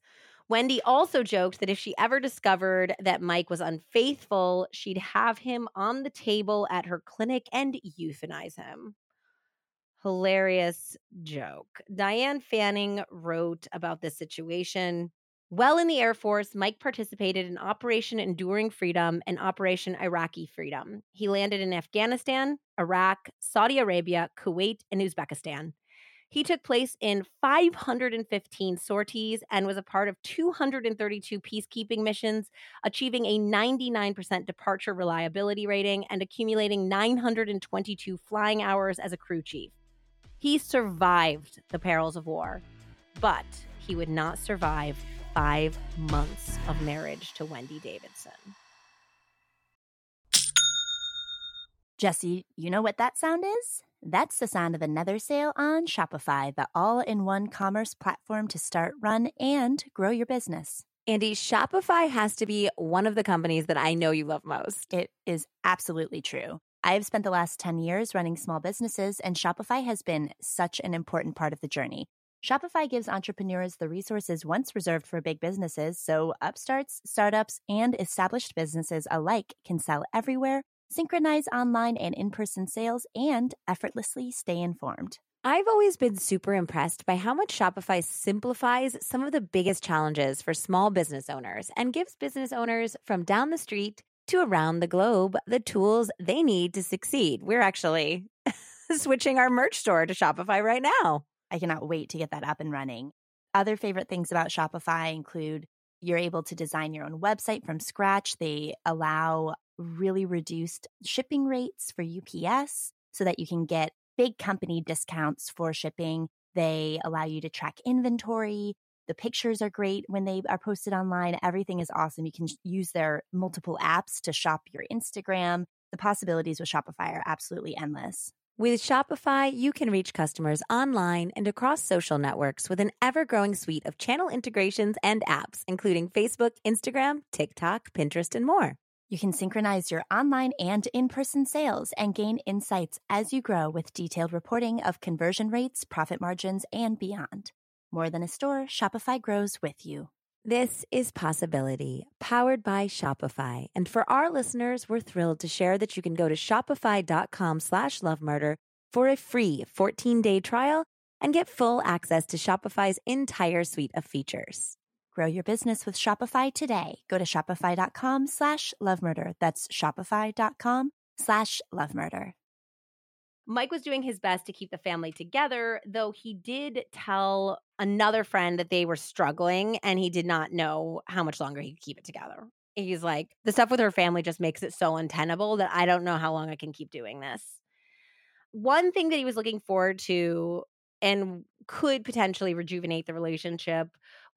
Wendi also joked that if she ever discovered that Mike was unfaithful, she'd have him on the table at her clinic and euthanize him. Hilarious joke. Diane Fanning wrote about this situation. Well in the Air Force, Mike participated in Operation Enduring Freedom and Operation Iraqi Freedom. He landed in Afghanistan, Iraq, Saudi Arabia, Kuwait, and Uzbekistan. He took place in 515 sorties and was a part of 232 peacekeeping missions, achieving a 99% departure reliability rating and accumulating 922 flying hours as a crew chief. He survived the perils of war, but he would not survive five months of marriage to Wendi Davidson. Jessie, you know what that sound is? That's the sound of another sale on Shopify, the all in one commerce platform to start, run, and grow your business. Andie, Shopify has to be one of the companies that I know you love most. It is absolutely true. I have spent the last 10 years running small businesses, and Shopify has been such an important part of the journey. Shopify gives entrepreneurs the resources once reserved for big businesses, so upstarts, startups, and established businesses alike can sell everywhere, synchronize online and in person sales, and effortlessly stay informed. I've always been super impressed by how much Shopify simplifies some of the biggest challenges for small business owners and gives business owners from down the street to around the globe the tools they need to succeed. We're actually switching our merch store to Shopify right now. I cannot wait to get that up and running. Other favorite things about Shopify include you're able to design your own website from scratch. They allow really reduced shipping rates for UPS so that you can get big company discounts for shipping. They allow you to track inventory. The pictures are great when they are posted online. Everything is awesome. You can use their multiple apps to shop your Instagram. The possibilities with Shopify are absolutely endless. With Shopify, you can reach customers online and across social networks with an ever growing suite of channel integrations and apps, including Facebook, Instagram, TikTok, Pinterest, and more. You can synchronize your online and in person sales and gain insights as you grow with detailed reporting of conversion rates, profit margins, and beyond. More than a store, Shopify grows with you. This is Possibility, powered by Shopify. And for our listeners, we're thrilled to share that you can go to shopify.com slash lovemurder for a free 14-day trial and get full access to Shopify's entire suite of features. Grow your business with Shopify today. Go to shopify.com slash lovemurder. That's shopify.com slash lovemurder. Mike was doing his best to keep the family together, though he did tell another friend that they were struggling and he did not know how much longer he could keep it together. He's like, the stuff with her family just makes it so untenable that I don't know how long I can keep doing this. One thing that he was looking forward to and could potentially rejuvenate the relationship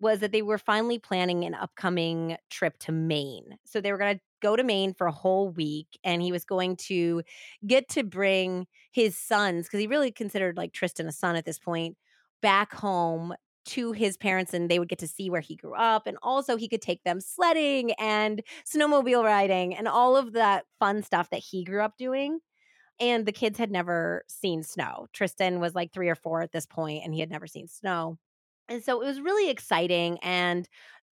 was that they were finally planning an upcoming trip to Maine. So they were going to go to Maine for a whole week and he was going to get to bring his sons because he really considered like Tristan a son at this point back home to his parents and they would get to see where he grew up and also he could take them sledding and snowmobile riding and all of that fun stuff that he grew up doing and the kids had never seen snow. Tristan was like 3 or 4 at this point and he had never seen snow. And so it was really exciting and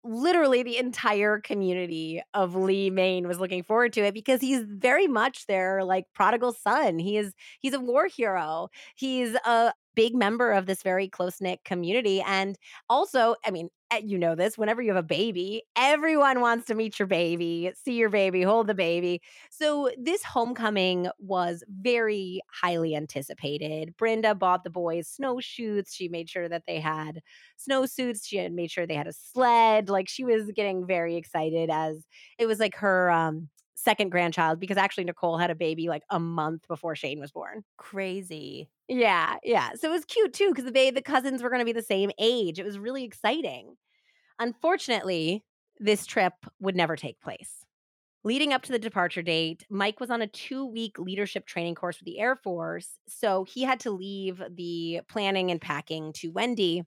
literally the entire community of Lee, Maine was looking forward to it because he's very much their like prodigal son. He is he's a war hero. He's a big member of this very close knit community. And also, I mean, eh, you know this, whenever you have a baby, everyone wants to meet your baby, see your baby, hold the baby. So this homecoming was very highly anticipated. Brenda bought the boys snowshoes. She made sure that they had snowsuits. She had made sure they had a sled. Like she was getting very excited as it was like her um second grandchild because actually Nicole had a baby like a month before Shane was born. Crazy. Yeah, yeah. So it was cute too because the the cousins were going to be the same age. It was really exciting. Unfortunately, this trip would never take place. Leading up to the departure date, Mike was on a two week leadership training course with the Air Force. So he had to leave the planning and packing to Wendi.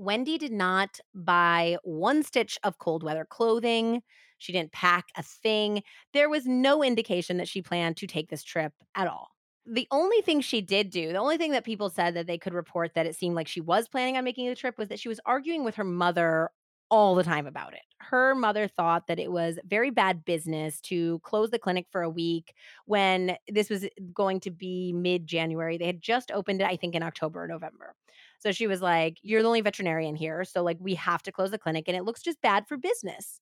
Wendi did not buy one stitch of cold weather clothing. She didn't pack a thing. There was no indication that she planned to take this trip at all. The only thing she did do, the only thing that people said that they could report that it seemed like she was planning on making the trip was that she was arguing with her mother all the time about it. Her mother thought that it was very bad business to close the clinic for a week when this was going to be mid January. They had just opened it, I think, in October or November. So she was like, You're the only veterinarian here. So, like, we have to close the clinic and it looks just bad for business.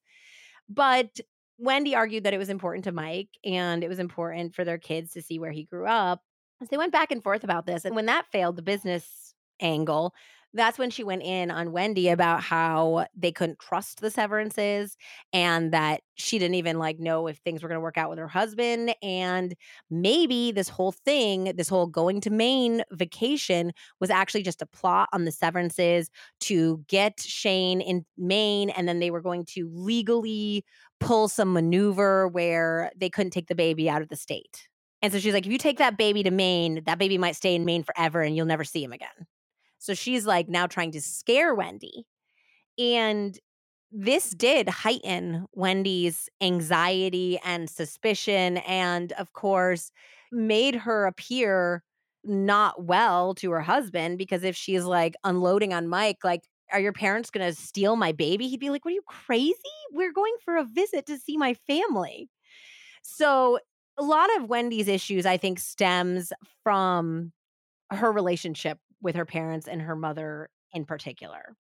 But Wendi argued that it was important to Mike and it was important for their kids to see where he grew up. So they went back and forth about this. And when that failed, the business angle, that's when she went in on Wendi about how they couldn't trust the severances and that she didn't even like know if things were going to work out with her husband and maybe this whole thing this whole going to Maine vacation was actually just a plot on the severances to get Shane in Maine and then they were going to legally pull some maneuver where they couldn't take the baby out of the state. And so she's like, if you take that baby to Maine, that baby might stay in Maine forever and you'll never see him again. So she's like now trying to scare Wendi. And this did heighten Wendi's anxiety and suspicion. And of course, made her appear not well to her husband because if she's like unloading on Mike, like, are your parents going to steal my baby? He'd be like, What are you crazy? We're going for a visit to see my family. So, a lot of Wendi's issues, I think, stems from her relationship with her parents and her mother in particular.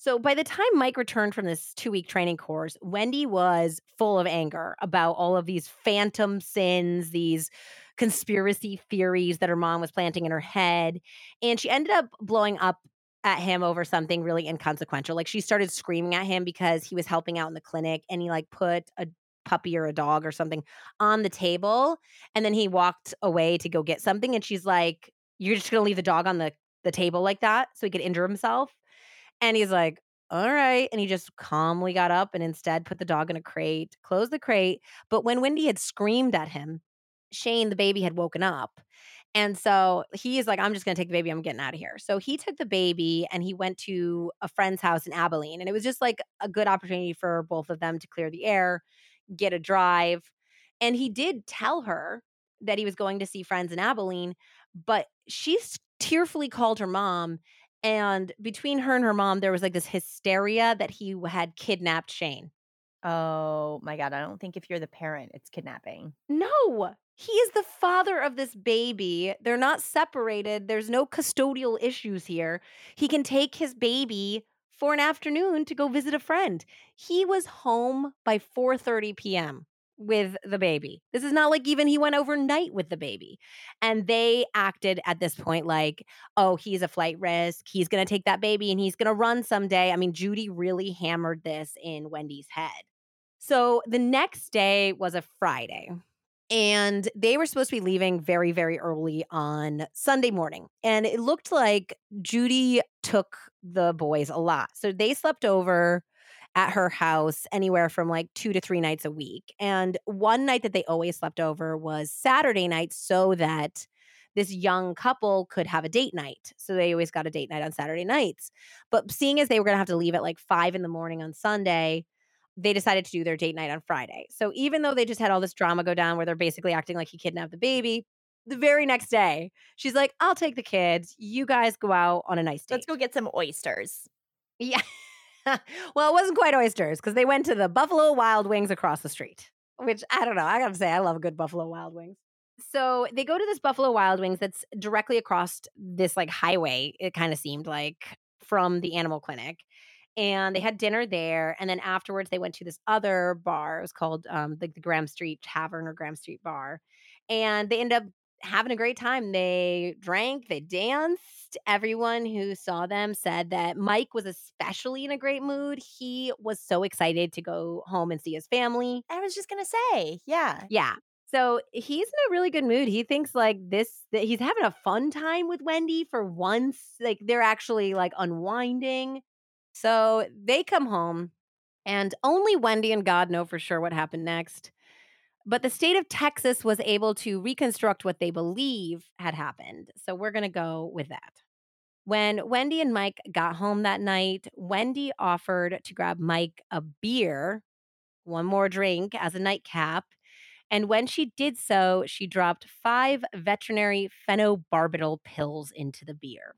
So by the time Mike returned from this two week training course, Wendi was full of anger about all of these phantom sins, these conspiracy theories that her mom was planting in her head. And she ended up blowing up at him over something really inconsequential. Like she started screaming at him because he was helping out in the clinic and he like put a puppy or a dog or something on the table and then he walked away to go get something and she's like you're just gonna leave the dog on the the table like that so he could injure himself and he's like all right and he just calmly got up and instead put the dog in a crate closed the crate but when wendi had screamed at him shane the baby had woken up and so he is like, I'm just going to take the baby. I'm getting out of here. So he took the baby and he went to a friend's house in Abilene. And it was just like a good opportunity for both of them to clear the air, get a drive. And he did tell her that he was going to see friends in Abilene, but she tearfully called her mom. And between her and her mom, there was like this hysteria that he had kidnapped Shane. Oh my God. I don't think if you're the parent, it's kidnapping. No, he is the father of this baby. They're not separated. There's no custodial issues here. He can take his baby for an afternoon to go visit a friend. He was home by 4:30 p.m with the baby. This is not like even he went overnight with the baby. And they acted at this point like, oh, he's a flight risk. He's going to take that baby and he's going to run someday. I mean, Judy really hammered this in Wendi's head. So the next day was a Friday. And they were supposed to be leaving very, very early on Sunday morning. And it looked like Judy took the boys a lot. So they slept over at her house anywhere from like two to three nights a week. And one night that they always slept over was Saturday night so that this young couple could have a date night. So they always got a date night on Saturday nights. But seeing as they were going to have to leave at like five in the morning on Sunday, they decided to do their date night on Friday. So even though they just had all this drama go down where they're basically acting like he kidnapped the baby, the very next day, she's like, I'll take the kids. You guys go out on a nice date. Let's go get some oysters. Yeah. well, it wasn't quite oysters because they went to the Buffalo Wild Wings across the street, which I don't know. I got to say, I love a good Buffalo Wild Wings. So they go to this Buffalo Wild Wings that's directly across this like highway, it kind of seemed like from the animal clinic and they had dinner there. And then afterwards, they went to this other bar. It was called um, the, the Graham Street Tavern or Graham Street Bar. And they end up having a great time. They drank, they danced. Everyone who saw them said that Mike was especially in a great mood. He was so excited to go home and see his family. I was just going to say, yeah. Yeah. So he's in a really good mood. He thinks like this that he's having a fun time with Wendi for once. Like they're actually like unwinding. So they come home, and only Wendi and God know for sure what happened next. But the state of Texas was able to reconstruct what they believe had happened. So we're going to go with that. When Wendi and Mike got home that night, Wendi offered to grab Mike a beer, one more drink as a nightcap. And when she did so, she dropped five veterinary phenobarbital pills into the beer.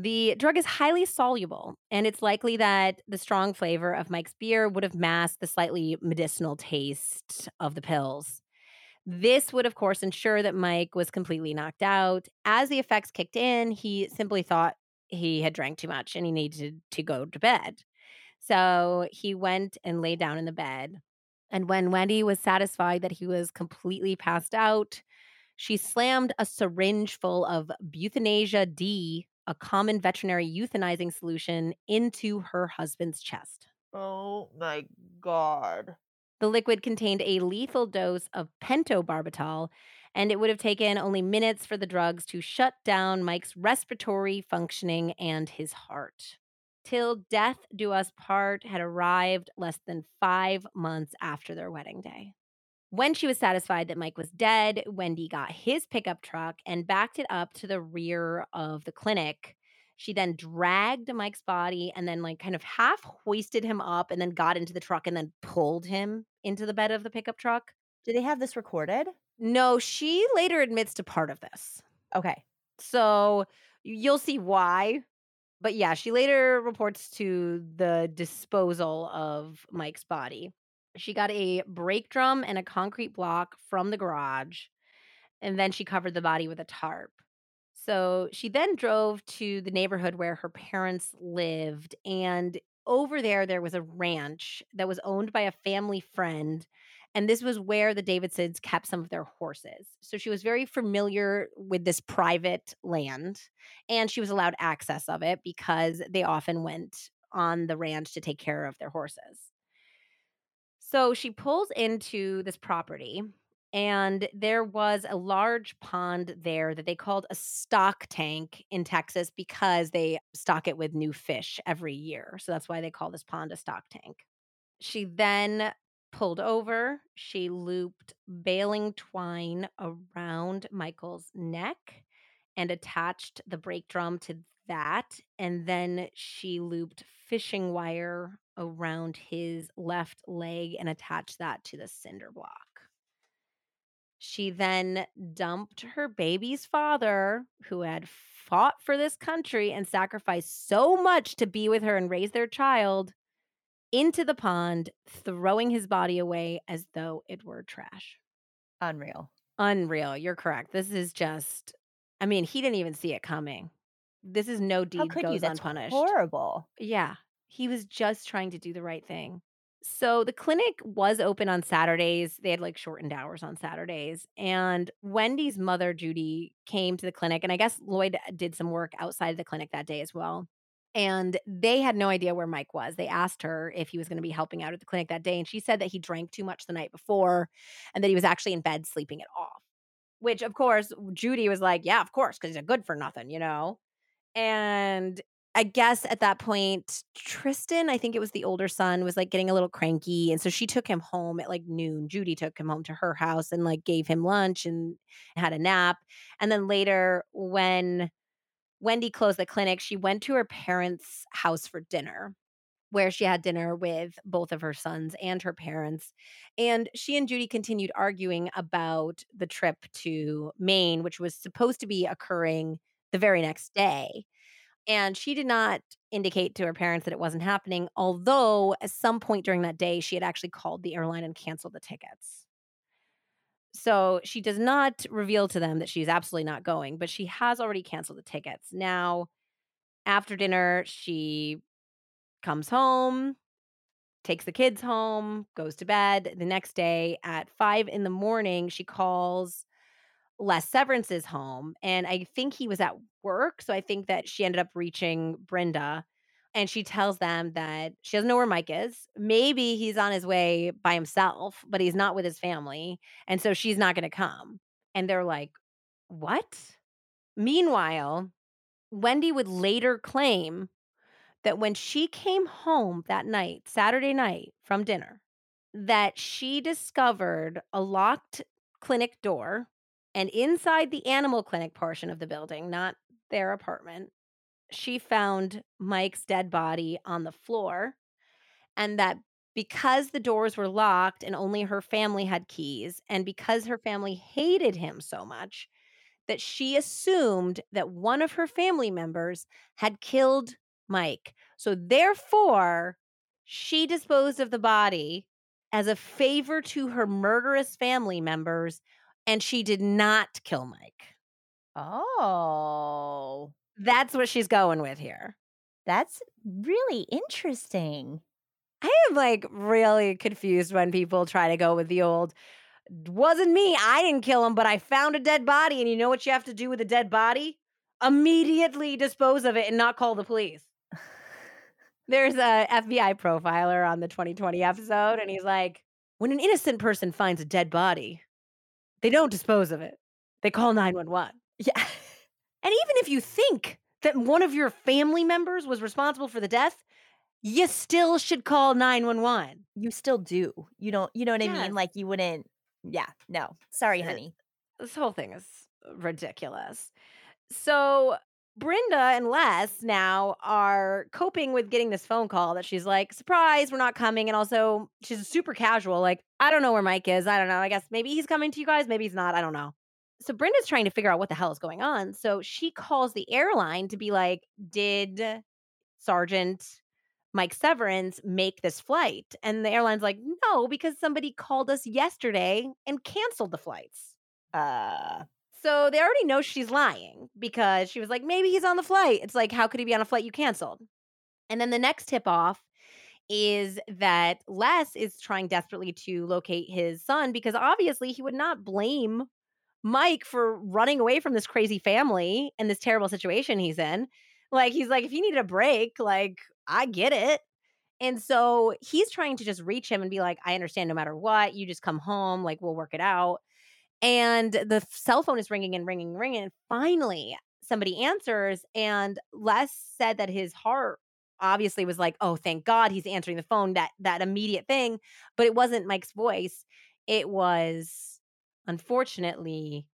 The drug is highly soluble, and it's likely that the strong flavor of Mike's beer would have masked the slightly medicinal taste of the pills. This would, of course, ensure that Mike was completely knocked out. As the effects kicked in, he simply thought he had drank too much and he needed to go to bed. So he went and lay down in the bed. And when Wendi was satisfied that he was completely passed out, she slammed a syringe full of Beuthanasia D a common veterinary euthanizing solution into her husband's chest. Oh my God. The liquid contained a lethal dose of pentobarbital, and it would have taken only minutes for the drugs to shut down Mike's respiratory functioning and his heart. Till death do us part had arrived less than five months after their wedding day. When she was satisfied that Mike was dead, Wendi got his pickup truck and backed it up to the rear of the clinic. She then dragged Mike's body and then, like, kind of half hoisted him up and then got into the truck and then pulled him into the bed of the pickup truck. Do they have this recorded? No, she later admits to part of this. Okay. So you'll see why. But yeah, she later reports to the disposal of Mike's body. She got a brake drum and a concrete block from the garage, and then she covered the body with a tarp. So she then drove to the neighborhood where her parents lived. And over there, there was a ranch that was owned by a family friend. And this was where the Davidsons kept some of their horses. So she was very familiar with this private land and she was allowed access of it because they often went on the ranch to take care of their horses. So she pulls into this property, and there was a large pond there that they called a stock tank in Texas because they stock it with new fish every year. So that's why they call this pond a stock tank. She then pulled over. She looped baling twine around Michael's neck and attached the brake drum to that. And then she looped fishing wire around his left leg and attached that to the cinder block. She then dumped her baby's father, who had fought for this country and sacrificed so much to be with her and raise their child, into the pond, throwing his body away as though it were trash. Unreal. Unreal. You're correct. This is just, I mean, he didn't even see it coming. This is no deed goes unpunished. Horrible. Yeah. He was just trying to do the right thing. So the clinic was open on Saturdays. They had like shortened hours on Saturdays. And Wendi's mother, Judy, came to the clinic. And I guess Lloyd uh, did some work outside of the clinic that day as well. And they had no idea where Mike was. They asked her if he was going to be helping out at the clinic that day. And she said that he drank too much the night before and that he was actually in bed sleeping it off. Which, of course, Judy was like, Yeah, of course, because he's a good for nothing, you know? And I guess at that point, Tristan, I think it was the older son, was like getting a little cranky. And so she took him home at like noon. Judy took him home to her house and like gave him lunch and had a nap. And then later, when Wendi closed the clinic, she went to her parents' house for dinner, where she had dinner with both of her sons and her parents. And she and Judy continued arguing about the trip to Maine, which was supposed to be occurring the very next day. And she did not indicate to her parents that it wasn't happening, although at some point during that day, she had actually called the airline and canceled the tickets. So she does not reveal to them that she's absolutely not going, but she has already canceled the tickets. Now, after dinner, she comes home, takes the kids home, goes to bed. The next day at five in the morning, she calls Les Severance's home. And I think he was at work. So I think that she ended up reaching Brenda and she tells them that she doesn't know where Mike is. Maybe he's on his way by himself, but he's not with his family. And so she's not going to come. And they're like, What? Meanwhile, Wendi would later claim that when she came home that night, Saturday night from dinner, that she discovered a locked clinic door and inside the animal clinic portion of the building, not their apartment, she found Mike's dead body on the floor. And that because the doors were locked and only her family had keys, and because her family hated him so much, that she assumed that one of her family members had killed Mike. So therefore, she disposed of the body as a favor to her murderous family members, and she did not kill Mike. Oh. That's what she's going with here. That's really interesting. I am like really confused when people try to go with the old wasn't me. I didn't kill him, but I found a dead body. And you know what you have to do with a dead body? Immediately dispose of it and not call the police. There's a FBI profiler on the 2020 episode, and he's like, when an innocent person finds a dead body, they don't dispose of it. They call 911. Yeah. And even if you think that one of your family members was responsible for the death, you still should call 911. You still do. You don't, you know what I Yes. mean? Like you wouldn't, yeah, no. Sorry, Uh, honey. This whole thing is ridiculous. So, Brenda and Les now are coping with getting this phone call that she's like, surprise, we're not coming. And also, she's super casual, like, I don't know where Mike is. I don't know. I guess maybe he's coming to you guys. Maybe he's not. I don't know. So, Brenda's trying to figure out what the hell is going on. So, she calls the airline to be like, did Sergeant Mike Severance make this flight? And the airline's like, no, because somebody called us yesterday and canceled the flights. Uh, So they already know she's lying because she was like, maybe he's on the flight. It's like, how could he be on a flight you canceled? And then the next tip off is that Les is trying desperately to locate his son because obviously he would not blame Mike for running away from this crazy family and this terrible situation he's in. Like, he's like, if you needed a break, like, I get it. And so he's trying to just reach him and be like, I understand no matter what, you just come home, like, we'll work it out. And the cell phone is ringing and ringing and ringing. And finally, somebody answers. And Les said that his heart obviously was like, oh, thank God he's answering the phone, that that immediate thing. But it wasn't Mike's voice. It was unfortunately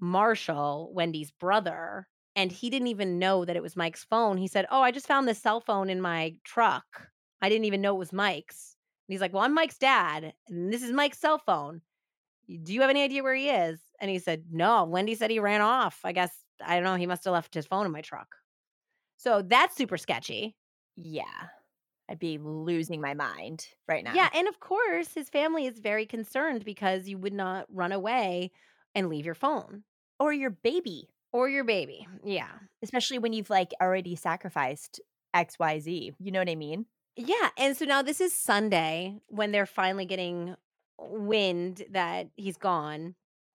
Marshall, Wendi's brother. And he didn't even know that it was Mike's phone. He said, Oh, I just found this cell phone in my truck. I didn't even know it was Mike's. And he's like, Well, I'm Mike's dad, and this is Mike's cell phone. Do you have any idea where he is? And he said, No. Wendi said he ran off. I guess, I don't know. He must have left his phone in my truck. So that's super sketchy. yeah. I'd be losing my mind right now. Yeah. And of course, his family is very concerned because you would not run away and leave your phone Or your baby, or your baby. Yeah. especially when you've like already sacrificed XYZ. You know what I mean? Yeah. And so now this is Sunday when they're finally getting wind that he's gone.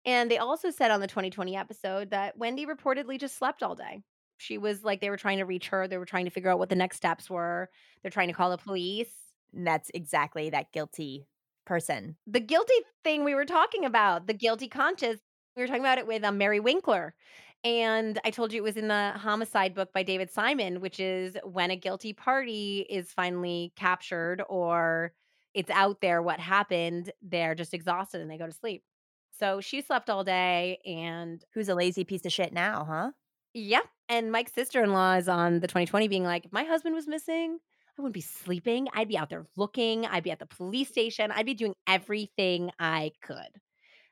And they also said on the 2020 episode that Wendi reportedly just slept all day. She was like, they were trying to reach her. They were trying to figure out what the next steps were. They're trying to call the police. And that's exactly that guilty person. The guilty thing we were talking about, the guilty conscience. We were talking about it with um, Mary Winkler. And I told you it was in the homicide book by David Simon, which is when a guilty party is finally captured or it's out there what happened, they're just exhausted and they go to sleep. So she slept all day and Who's a lazy piece of shit now, huh? Yeah. And Mike's sister in law is on the 2020 being like, if my husband was missing, I wouldn't be sleeping. I'd be out there looking. I'd be at the police station. I'd be doing everything I could.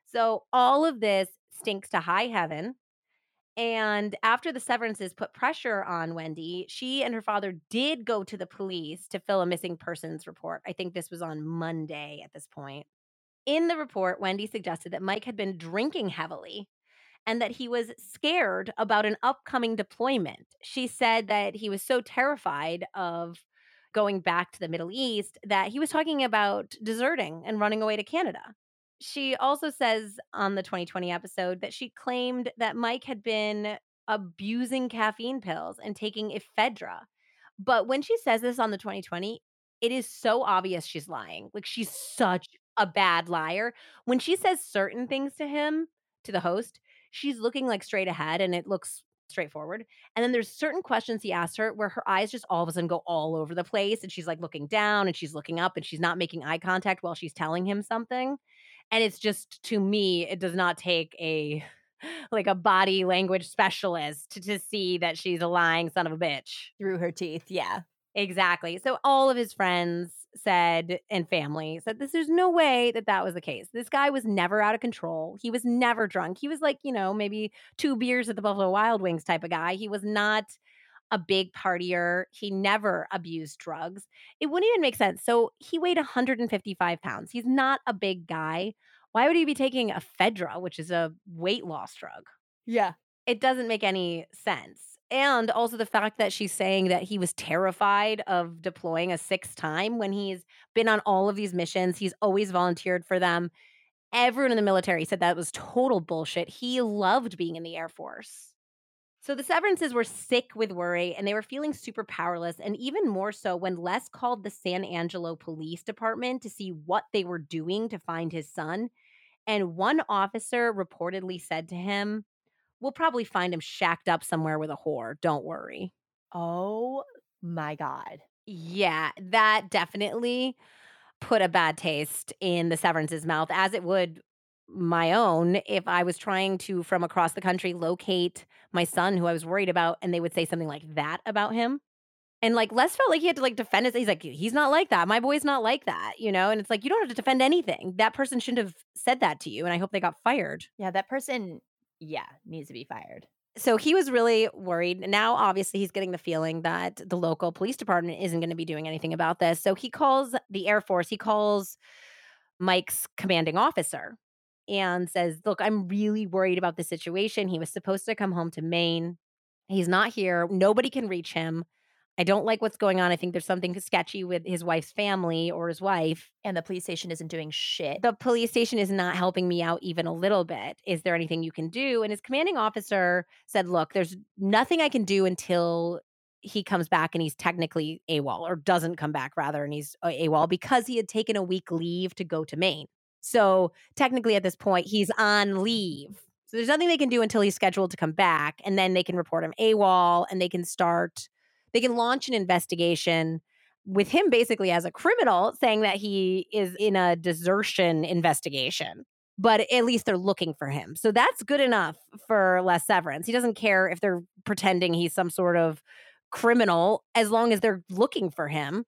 So all of this stinks to high heaven. And after the severances put pressure on Wendi, she and her father did go to the police to fill a missing persons report. I think this was on Monday at this point. In the report, Wendi suggested that Mike had been drinking heavily and that he was scared about an upcoming deployment. She said that he was so terrified of going back to the Middle East that he was talking about deserting and running away to Canada. She also says on the 2020 episode that she claimed that Mike had been abusing caffeine pills and taking ephedra. But when she says this on the 2020, it is so obvious she's lying. Like she's such a bad liar. When she says certain things to him, to the host, she's looking like straight ahead and it looks straightforward. And then there's certain questions he asks her where her eyes just all of a sudden go all over the place and she's like looking down and she's looking up and she's not making eye contact while she's telling him something. And it's just to me, it does not take a like a body language specialist to, to see that she's a lying son of a bitch. Through her teeth, yeah. Exactly. So all of his friends said and family said this there's no way that that was the case. This guy was never out of control. He was never drunk. He was like, you know, maybe two beers at the Buffalo Wild Wings type of guy. He was not a big partier. He never abused drugs. It wouldn't even make sense. So he weighed 155 pounds. He's not a big guy. Why would he be taking ephedra, which is a weight loss drug? Yeah. It doesn't make any sense. And also the fact that she's saying that he was terrified of deploying a sixth time when he's been on all of these missions. He's always volunteered for them. Everyone in the military said that was total bullshit. He loved being in the Air Force. So the severances were sick with worry and they were feeling super powerless, and even more so when Les called the San Angelo Police Department to see what they were doing to find his son. And one officer reportedly said to him, We'll probably find him shacked up somewhere with a whore. Don't worry. Oh my God. Yeah, that definitely put a bad taste in the Severance's mouth, as it would my own if I was trying to, from across the country, locate my son who I was worried about, and they would say something like that about him. And like Les felt like he had to like defend it. He's like, he's not like that. My boy's not like that, you know? And it's like, you don't have to defend anything. That person shouldn't have said that to you. And I hope they got fired. Yeah, that person, yeah, needs to be fired. So he was really worried. Now, obviously, he's getting the feeling that the local police department isn't going to be doing anything about this. So he calls the Air Force, he calls Mike's commanding officer and says, Look, I'm really worried about the situation. He was supposed to come home to Maine. He's not here. Nobody can reach him. I don't like what's going on. I think there's something sketchy with his wife's family or his wife. And the police station isn't doing shit. The police station is not helping me out even a little bit. Is there anything you can do? And his commanding officer said, Look, there's nothing I can do until he comes back and he's technically AWOL or doesn't come back rather and he's uh, AWOL because he had taken a week leave to go to Maine. So technically at this point he's on leave. So there's nothing they can do until he's scheduled to come back and then they can report him AWOL and they can start they can launch an investigation with him basically as a criminal saying that he is in a desertion investigation but at least they're looking for him. So that's good enough for Les Severance. He doesn't care if they're pretending he's some sort of criminal as long as they're looking for him.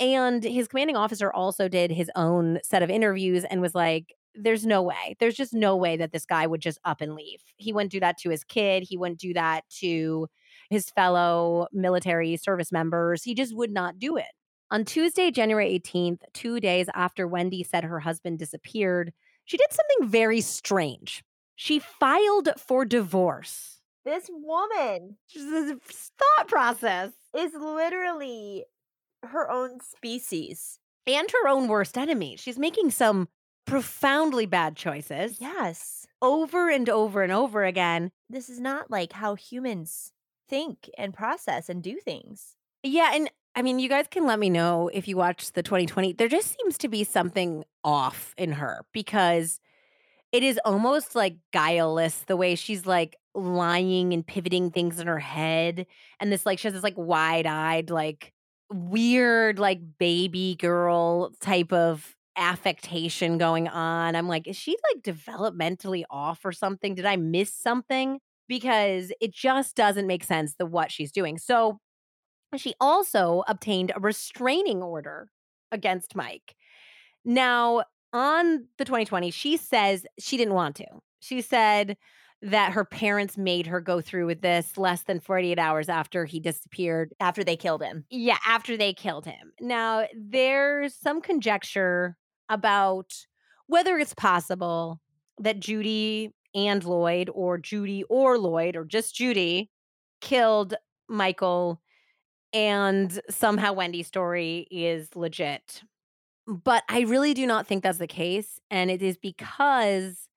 And his commanding officer also did his own set of interviews and was like, there's no way. There's just no way that this guy would just up and leave. He wouldn't do that to his kid. He wouldn't do that to his fellow military service members. He just would not do it. On Tuesday, January 18th, two days after Wendi said her husband disappeared, she did something very strange. She filed for divorce. This woman this thought process is literally her own species. And her own worst enemy. She's making some profoundly bad choices. Yes. Over and over and over again. This is not like how humans think and process and do things. Yeah, and I mean, you guys can let me know if you watch the 2020. There just seems to be something off in her because it is almost like guileless the way she's like lying and pivoting things in her head. And this, like, she has this like wide eyed, like weird, like baby girl type of affectation going on. I'm like, is she like developmentally off or something? Did I miss something? Because it just doesn't make sense the what she's doing. So she also obtained a restraining order against Mike. Now, on the 2020, she says she didn't want to. She said that her parents made her go through with this less than 48 hours after he disappeared. After they killed him. Yeah, after they killed him. Now, there's some conjecture about whether it's possible that Judy and Lloyd, or Judy or Lloyd, or just Judy, killed Michael and somehow Wendi's story is legit. But I really do not think that's the case. And it is because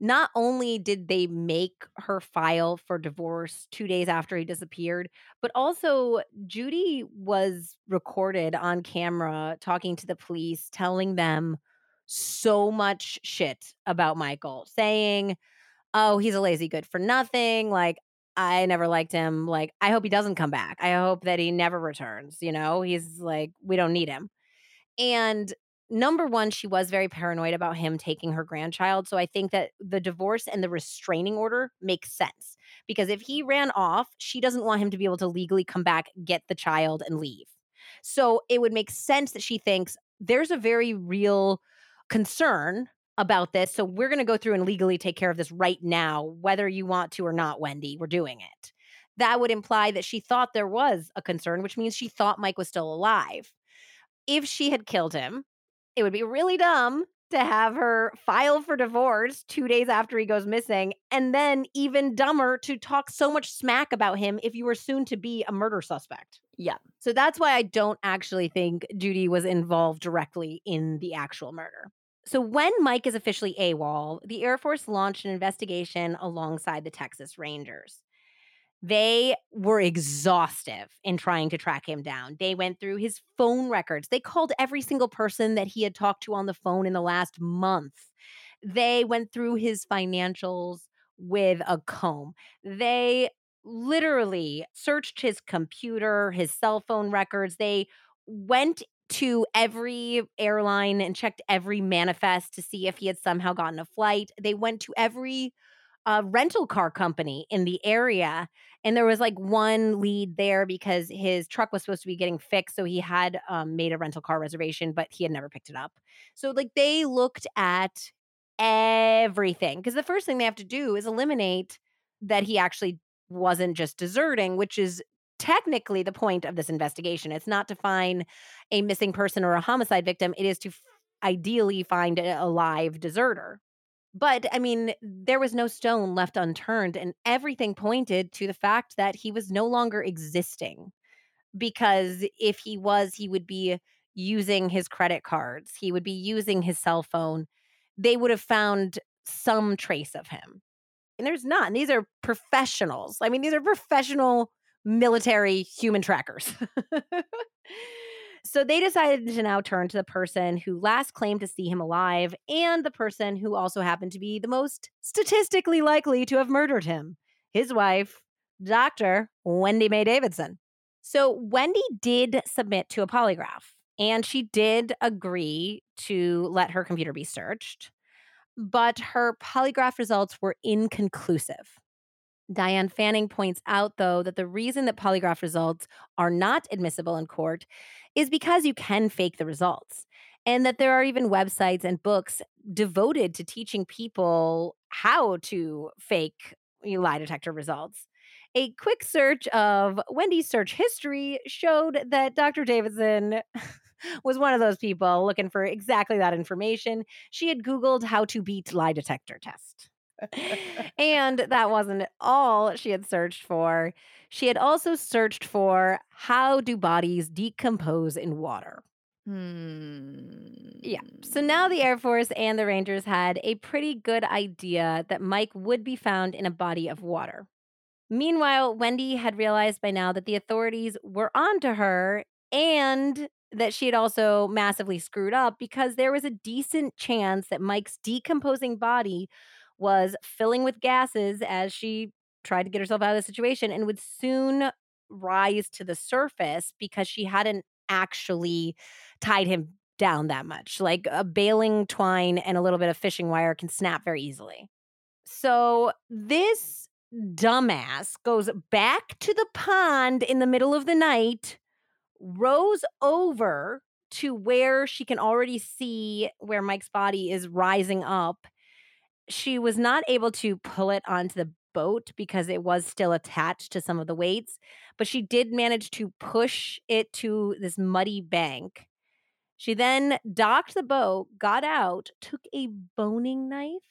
not only did they make her file for divorce two days after he disappeared, but also Judy was recorded on camera talking to the police, telling them so much shit about Michael, saying, Oh, he's a lazy good for nothing. Like, I never liked him. Like, I hope he doesn't come back. I hope that he never returns. You know, he's like, we don't need him. And number one, she was very paranoid about him taking her grandchild. So I think that the divorce and the restraining order makes sense because if he ran off, she doesn't want him to be able to legally come back, get the child, and leave. So it would make sense that she thinks there's a very real concern about this. So we're going to go through and legally take care of this right now, whether you want to or not, Wendi. We're doing it. That would imply that she thought there was a concern, which means she thought Mike was still alive. If she had killed him, it would be really dumb to have her file for divorce two days after he goes missing, and then even dumber to talk so much smack about him if you were soon to be a murder suspect. Yeah. So that's why I don't actually think Judy was involved directly in the actual murder. So, when Mike is officially AWOL, the Air Force launched an investigation alongside the Texas Rangers. They were exhaustive in trying to track him down. They went through his phone records. They called every single person that he had talked to on the phone in the last month. They went through his financials with a comb. They literally searched his computer, his cell phone records. They went to every airline and checked every manifest to see if he had somehow gotten a flight. They went to every uh, rental car company in the area. And there was like one lead there because his truck was supposed to be getting fixed. So he had um, made a rental car reservation, but he had never picked it up. So, like, they looked at everything because the first thing they have to do is eliminate that he actually wasn't just deserting, which is technically the point of this investigation. It's not to find a missing person or a homicide victim, it is to f- ideally find a, live deserter. But I mean, there was no stone left unturned, and everything pointed to the fact that he was no longer existing. Because if he was, he would be using his credit cards, he would be using his cell phone. They would have found some trace of him. And there's not. And these are professionals. I mean, these are professional military human trackers. so they decided to now turn to the person who last claimed to see him alive and the person who also happened to be the most statistically likely to have murdered him his wife, Dr. Wendi Mae Davidson. So Wendi did submit to a polygraph and she did agree to let her computer be searched, but her polygraph results were inconclusive. Diane Fanning points out, though, that the reason that polygraph results are not admissible in court is because you can fake the results, and that there are even websites and books devoted to teaching people how to fake lie detector results. A quick search of Wendi's search history showed that Dr. Davidson was one of those people looking for exactly that information. She had Googled how to beat lie detector test and that wasn't all she had searched for. She had also searched for how do bodies decompose in water. Hmm. Yeah. So now the Air Force and the Rangers had a pretty good idea that Mike would be found in a body of water. Meanwhile, Wendi had realized by now that the authorities were onto her and that she had also massively screwed up because there was a decent chance that Mike's decomposing body was filling with gases as she tried to get herself out of the situation and would soon rise to the surface because she hadn't actually tied him down that much. Like a baling twine and a little bit of fishing wire can snap very easily. So this dumbass goes back to the pond in the middle of the night, rows over to where she can already see where Mike's body is rising up. She was not able to pull it onto the boat because it was still attached to some of the weights, but she did manage to push it to this muddy bank. She then docked the boat, got out, took a boning knife,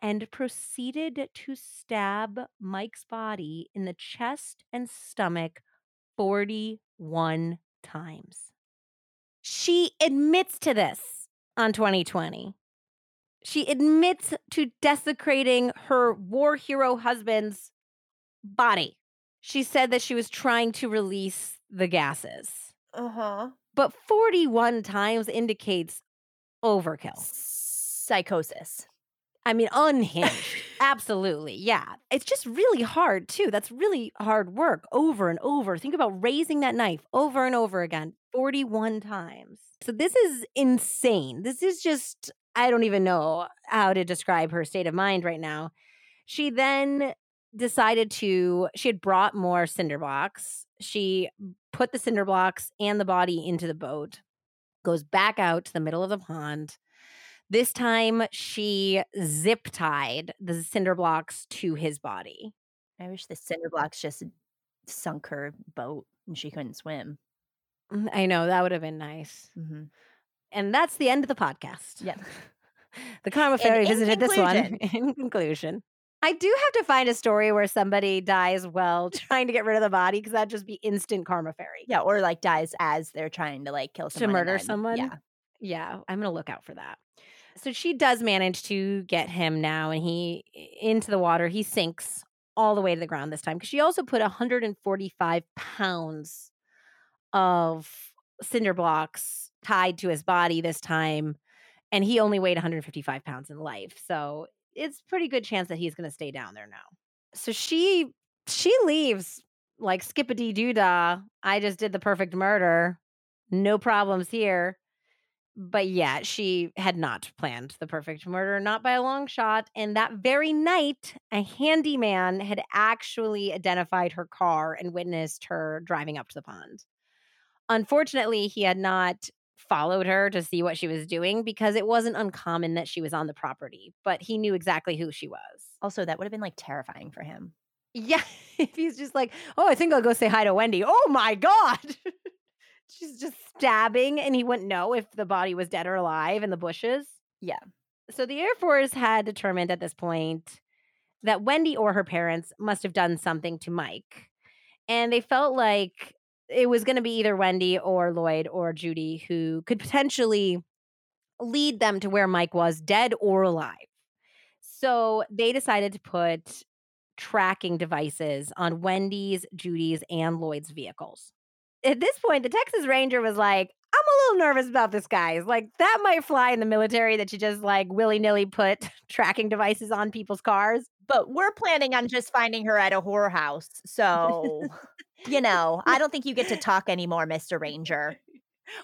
and proceeded to stab Mike's body in the chest and stomach 41 times. She admits to this on 2020. She admits to desecrating her war hero husband's body. She said that she was trying to release the gases. Uh huh. But 41 times indicates overkill. Psychosis. I mean, unhinged. Absolutely. Yeah. It's just really hard, too. That's really hard work over and over. Think about raising that knife over and over again 41 times. So, this is insane. This is just, I don't even know how to describe her state of mind right now. She then decided to, she had brought more cinder blocks. She put the cinder blocks and the body into the boat, goes back out to the middle of the pond. This time she zip tied the cinder blocks to his body. I wish the cinder blocks just sunk her boat and she couldn't swim. Mm, I know that would have been nice. Mm-hmm. And that's the end of the podcast. Yeah. the Karma Fairy in visited this one. In conclusion, I do have to find a story where somebody dies while trying to get rid of the body because that'd just be instant Karma Fairy. Yeah, or like dies as they're trying to like kill To someone. and murder then- someone? Yeah. Yeah, I'm going to look out for that. So she does manage to get him now and he into the water. He sinks all the way to the ground this time because she also put 145 pounds of cinder blocks tied to his body this time and he only weighed 155 pounds in life. So it's pretty good chance that he's going to stay down there now. So she she leaves like skippity doo dah. I just did the perfect murder. No problems here. But yeah, she had not planned the perfect murder, not by a long shot. And that very night, a handyman had actually identified her car and witnessed her driving up to the pond. Unfortunately, he had not followed her to see what she was doing because it wasn't uncommon that she was on the property, but he knew exactly who she was. Also, that would have been like terrifying for him. Yeah, if he's just like, oh, I think I'll go say hi to Wendi. Oh my God. She's just stabbing, and he wouldn't know if the body was dead or alive in the bushes. Yeah. So the Air Force had determined at this point that Wendi or her parents must have done something to Mike. And they felt like it was going to be either Wendi or Lloyd or Judy who could potentially lead them to where Mike was, dead or alive. So they decided to put tracking devices on Wendi's, Judy's, and Lloyd's vehicles. At this point, the Texas Ranger was like, I'm a little nervous about this, guys. Like, that might fly in the military that you just like willy nilly put tracking devices on people's cars. But we're planning on just finding her at a whorehouse. So, you know, I don't think you get to talk anymore, Mr. Ranger.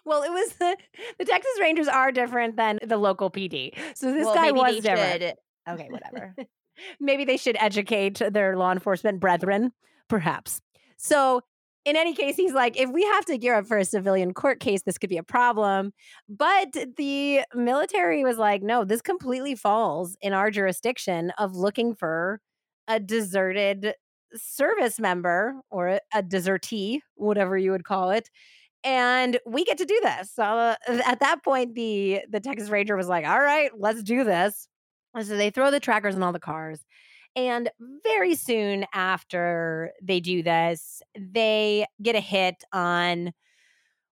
Well, it was the, the Texas Rangers are different than the local PD. So this Well, guy was different. should- Okay, whatever. Maybe they should educate their law enforcement brethren, perhaps. So, in any case, he's like, if we have to gear up for a civilian court case, this could be a problem. But the military was like, no, this completely falls in our jurisdiction of looking for a deserted service member or a, desertee, whatever you would call it. And we get to do this. So uh, at that point, the the Texas Ranger was like, "All right, let's do this." And so they throw the trackers on all the cars. And very soon after they do this, they get a hit on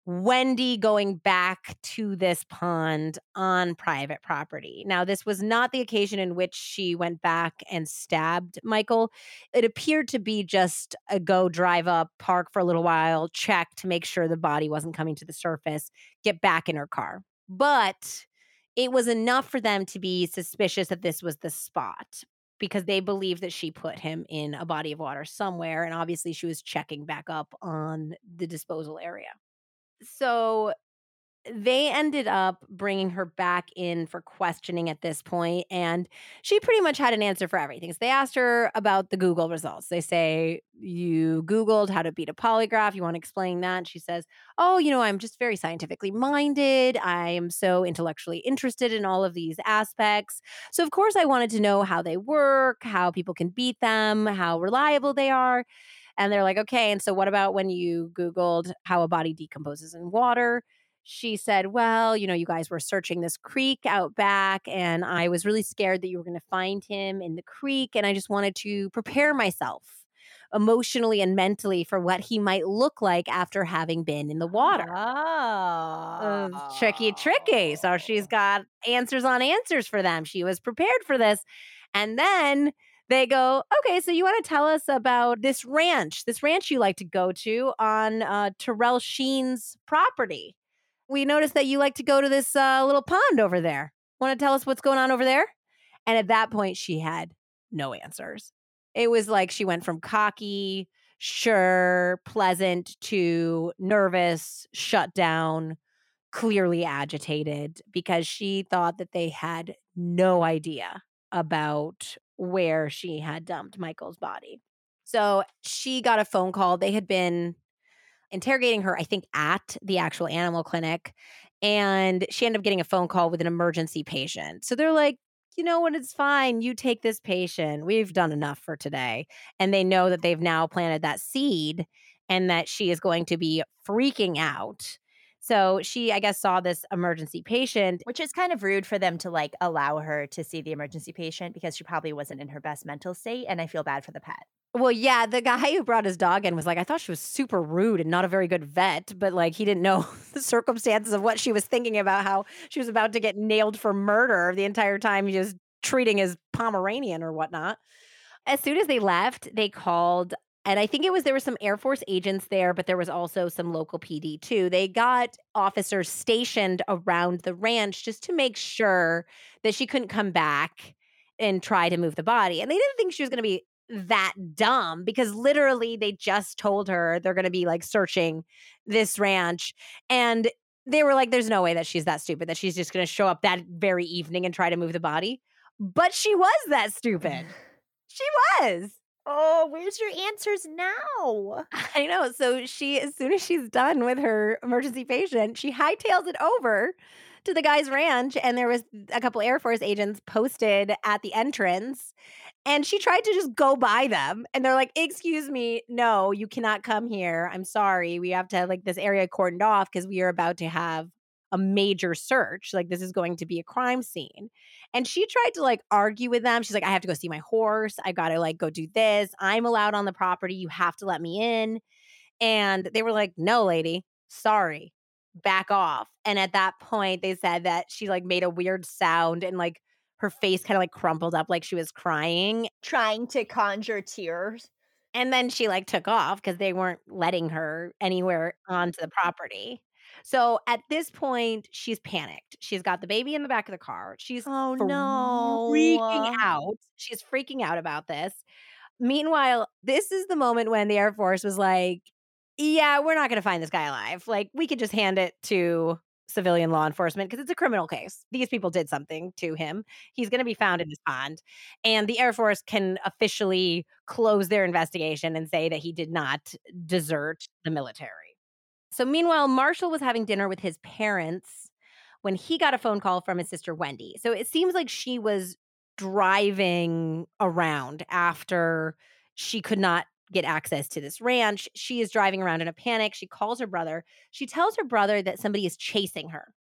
Wendi going back to this pond on private property. Now, this was not the occasion in which she went back and stabbed Michael. It appeared to be just a go drive up, park for a little while, check to make sure the body wasn't coming to the surface, get back in her car. But it was enough for them to be suspicious that this was the spot because they believed that she put him in a body of water somewhere. And obviously, she was checking back up on the disposal area so they ended up bringing her back in for questioning at this point and she pretty much had an answer for everything. So they asked her about the google results. They say you googled how to beat a polygraph. You want to explain that? And she says oh you know i'm just very scientifically minded. I am so intellectually interested in all of these aspects. So of course i wanted to know how they work how people can beat them how reliable they are and they're like, okay. And so, what about when you Googled how a body decomposes in water? She said, well, you know, you guys were searching this creek out back, and I was really scared that you were going to find him in the creek. And I just wanted to prepare myself emotionally and mentally for what he might look like after having been in the water. Oh. Uh, tricky, tricky. So she's got answers on answers for them. She was prepared for this. And then they go, okay, so you want to tell us about this ranch, this ranch you like to go to on uh, Terrell Sheen's property. We noticed that you like to go to this uh, little pond over there. Want to tell us what's going on over there? And at that point, she had no answers. It was like she went from cocky, sure, pleasant to nervous, shut down, clearly agitated because she thought that they had no idea about where she had dumped Michael's body. So she got a phone call. They had been interrogating her, I think, at the actual animal clinic. And she ended up getting a phone call with an emergency patient. So they're like, you know what? It's fine. You take this patient. We've done enough for today. And they know that they've now planted that seed and that she is going to be freaking out so she, I guess, saw this emergency patient. Which is kind of rude for them to like allow her to see the emergency patient because she probably wasn't in her best mental state. And I feel bad for the pet. Well, yeah, the guy who brought his dog in was like, I thought she was super rude and not a very good vet, but like he didn't know the circumstances of what she was thinking about, how she was about to get nailed for murder the entire time he was treating his Pomeranian or whatnot. As soon as they left, they called and I think it was there were some Air Force agents there, but there was also some local PD too. They got officers stationed around the ranch just to make sure that she couldn't come back and try to move the body. And they didn't think she was going to be that dumb because literally they just told her they're going to be like searching this ranch and they were like there's no way that she's that stupid that she's just going to show up that very evening and try to move the body. But she was that stupid. she was. Oh, where's your answers now? I know. So she, as soon as she's done with her emergency patient, she hightails it over to the guy's ranch. And there was a couple Air Force agents posted at the entrance. And she tried to just go by them. And they're like, excuse me, no, you cannot come here. I'm sorry. We have to like this area cordoned off because we are about to have a major search. Like this is going to be a crime scene. And she tried to like argue with them. She's like, I have to go see my horse. I got to like go do this. I'm allowed on the property. You have to let me in. And they were like, no, lady, sorry, back off. And at that point, they said that she like made a weird sound and like her face kind of like crumpled up like she was crying, trying to conjure tears. And then she like took off because they weren't letting her anywhere onto the property. So at this point, she's panicked. She's got the baby in the back of the car. She's oh no freaking out. She's freaking out about this. Meanwhile, this is the moment when the Air Force was like, "Yeah, we're not going to find this guy alive. Like, we could just hand it to civilian law enforcement because it's a criminal case. These people did something to him. He's going to be found in this pond. And the Air Force can officially close their investigation and say that he did not desert the military. So, meanwhile, Marshall was having dinner with his parents when he got a phone call from his sister Wendi. So, it seems like she was driving around after she could not get access to this ranch. She is driving around in a panic. She calls her brother. She tells her brother that somebody is chasing her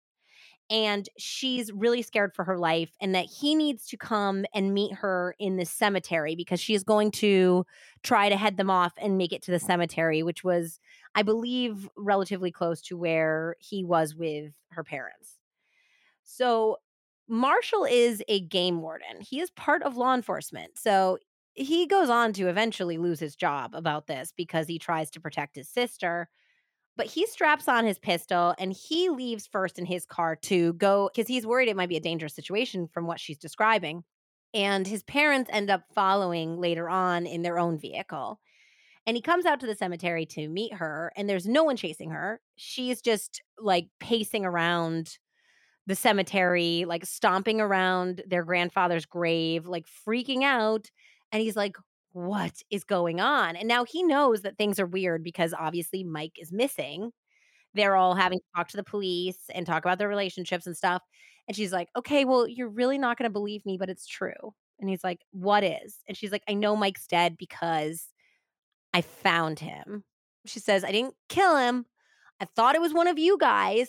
and she's really scared for her life and that he needs to come and meet her in the cemetery because she is going to try to head them off and make it to the cemetery which was I believe relatively close to where he was with her parents. So Marshall is a game warden. He is part of law enforcement. So he goes on to eventually lose his job about this because he tries to protect his sister. But he straps on his pistol and he leaves first in his car to go because he's worried it might be a dangerous situation from what she's describing. And his parents end up following later on in their own vehicle. And he comes out to the cemetery to meet her, and there's no one chasing her. She's just like pacing around the cemetery, like stomping around their grandfather's grave, like freaking out. And he's like, What is going on? And now he knows that things are weird because obviously Mike is missing. They're all having to talk to the police and talk about their relationships and stuff. And she's like, Okay, well, you're really not going to believe me, but it's true. And he's like, What is? And she's like, I know Mike's dead because I found him. She says, I didn't kill him. I thought it was one of you guys.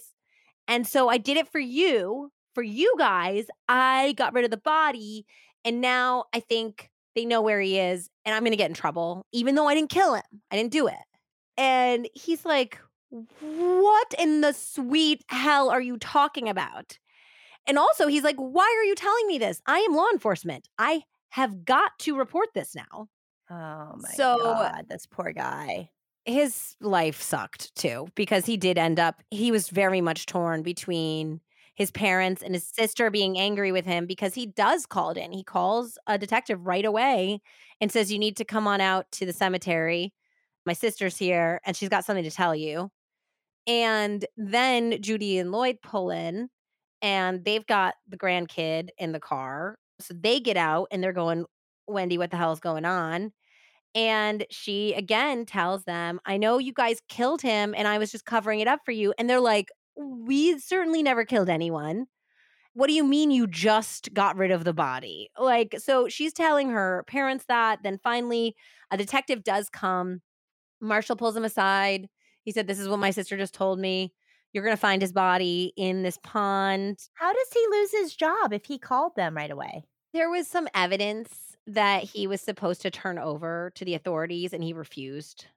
And so I did it for you. For you guys, I got rid of the body. And now I think they know where he is. And I'm going to get in trouble, even though I didn't kill him. I didn't do it. And he's like, What in the sweet hell are you talking about? And also, he's like, Why are you telling me this? I am law enforcement. I have got to report this now. Oh my So- god, this poor guy. his life sucked too because he did end up he was very much torn between his parents and his sister being angry with him because he does call it in. He calls a detective right away and says, You need to come on out to the cemetery. My sister's here and she's got something to tell you. And then Judy and Lloyd pull in and they've got the grandkid in the car. So they get out and they're going, Wendi, what the hell is going on? And she again tells them, I know you guys killed him and I was just covering it up for you. And they're like, We certainly never killed anyone. What do you mean you just got rid of the body? Like, so she's telling her parents that. Then finally, a detective does come. Marshall pulls him aside. He said, This is what my sister just told me. You're going to find his body in this pond. How does he lose his job if he called them right away? There was some evidence that he was supposed to turn over to the authorities and he refused.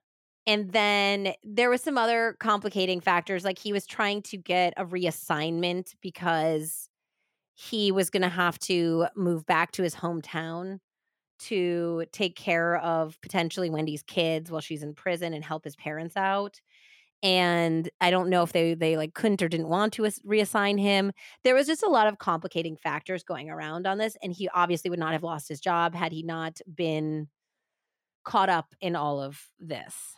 And then there was some other complicating factors like he was trying to get a reassignment because he was going to have to move back to his hometown to take care of potentially Wendi's kids while she's in prison and help his parents out. And I don't know if they they like couldn't or didn't want to reassign him there was just a lot of complicating factors going around on this and he obviously would not have lost his job had he not been caught up in all of this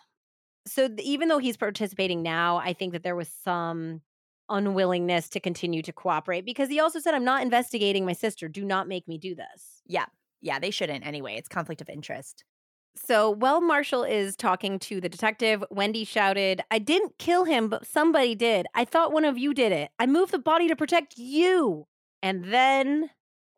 so th- even though he's participating now i think that there was some unwillingness to continue to cooperate because he also said i'm not investigating my sister do not make me do this Yeah. Yeah, they shouldn't anyway. It's conflict of interest. So while marshall is talking to the detective. Wendi shouted i didn't kill him but somebody did. I thought one of you did it. I moved the body to protect you. And then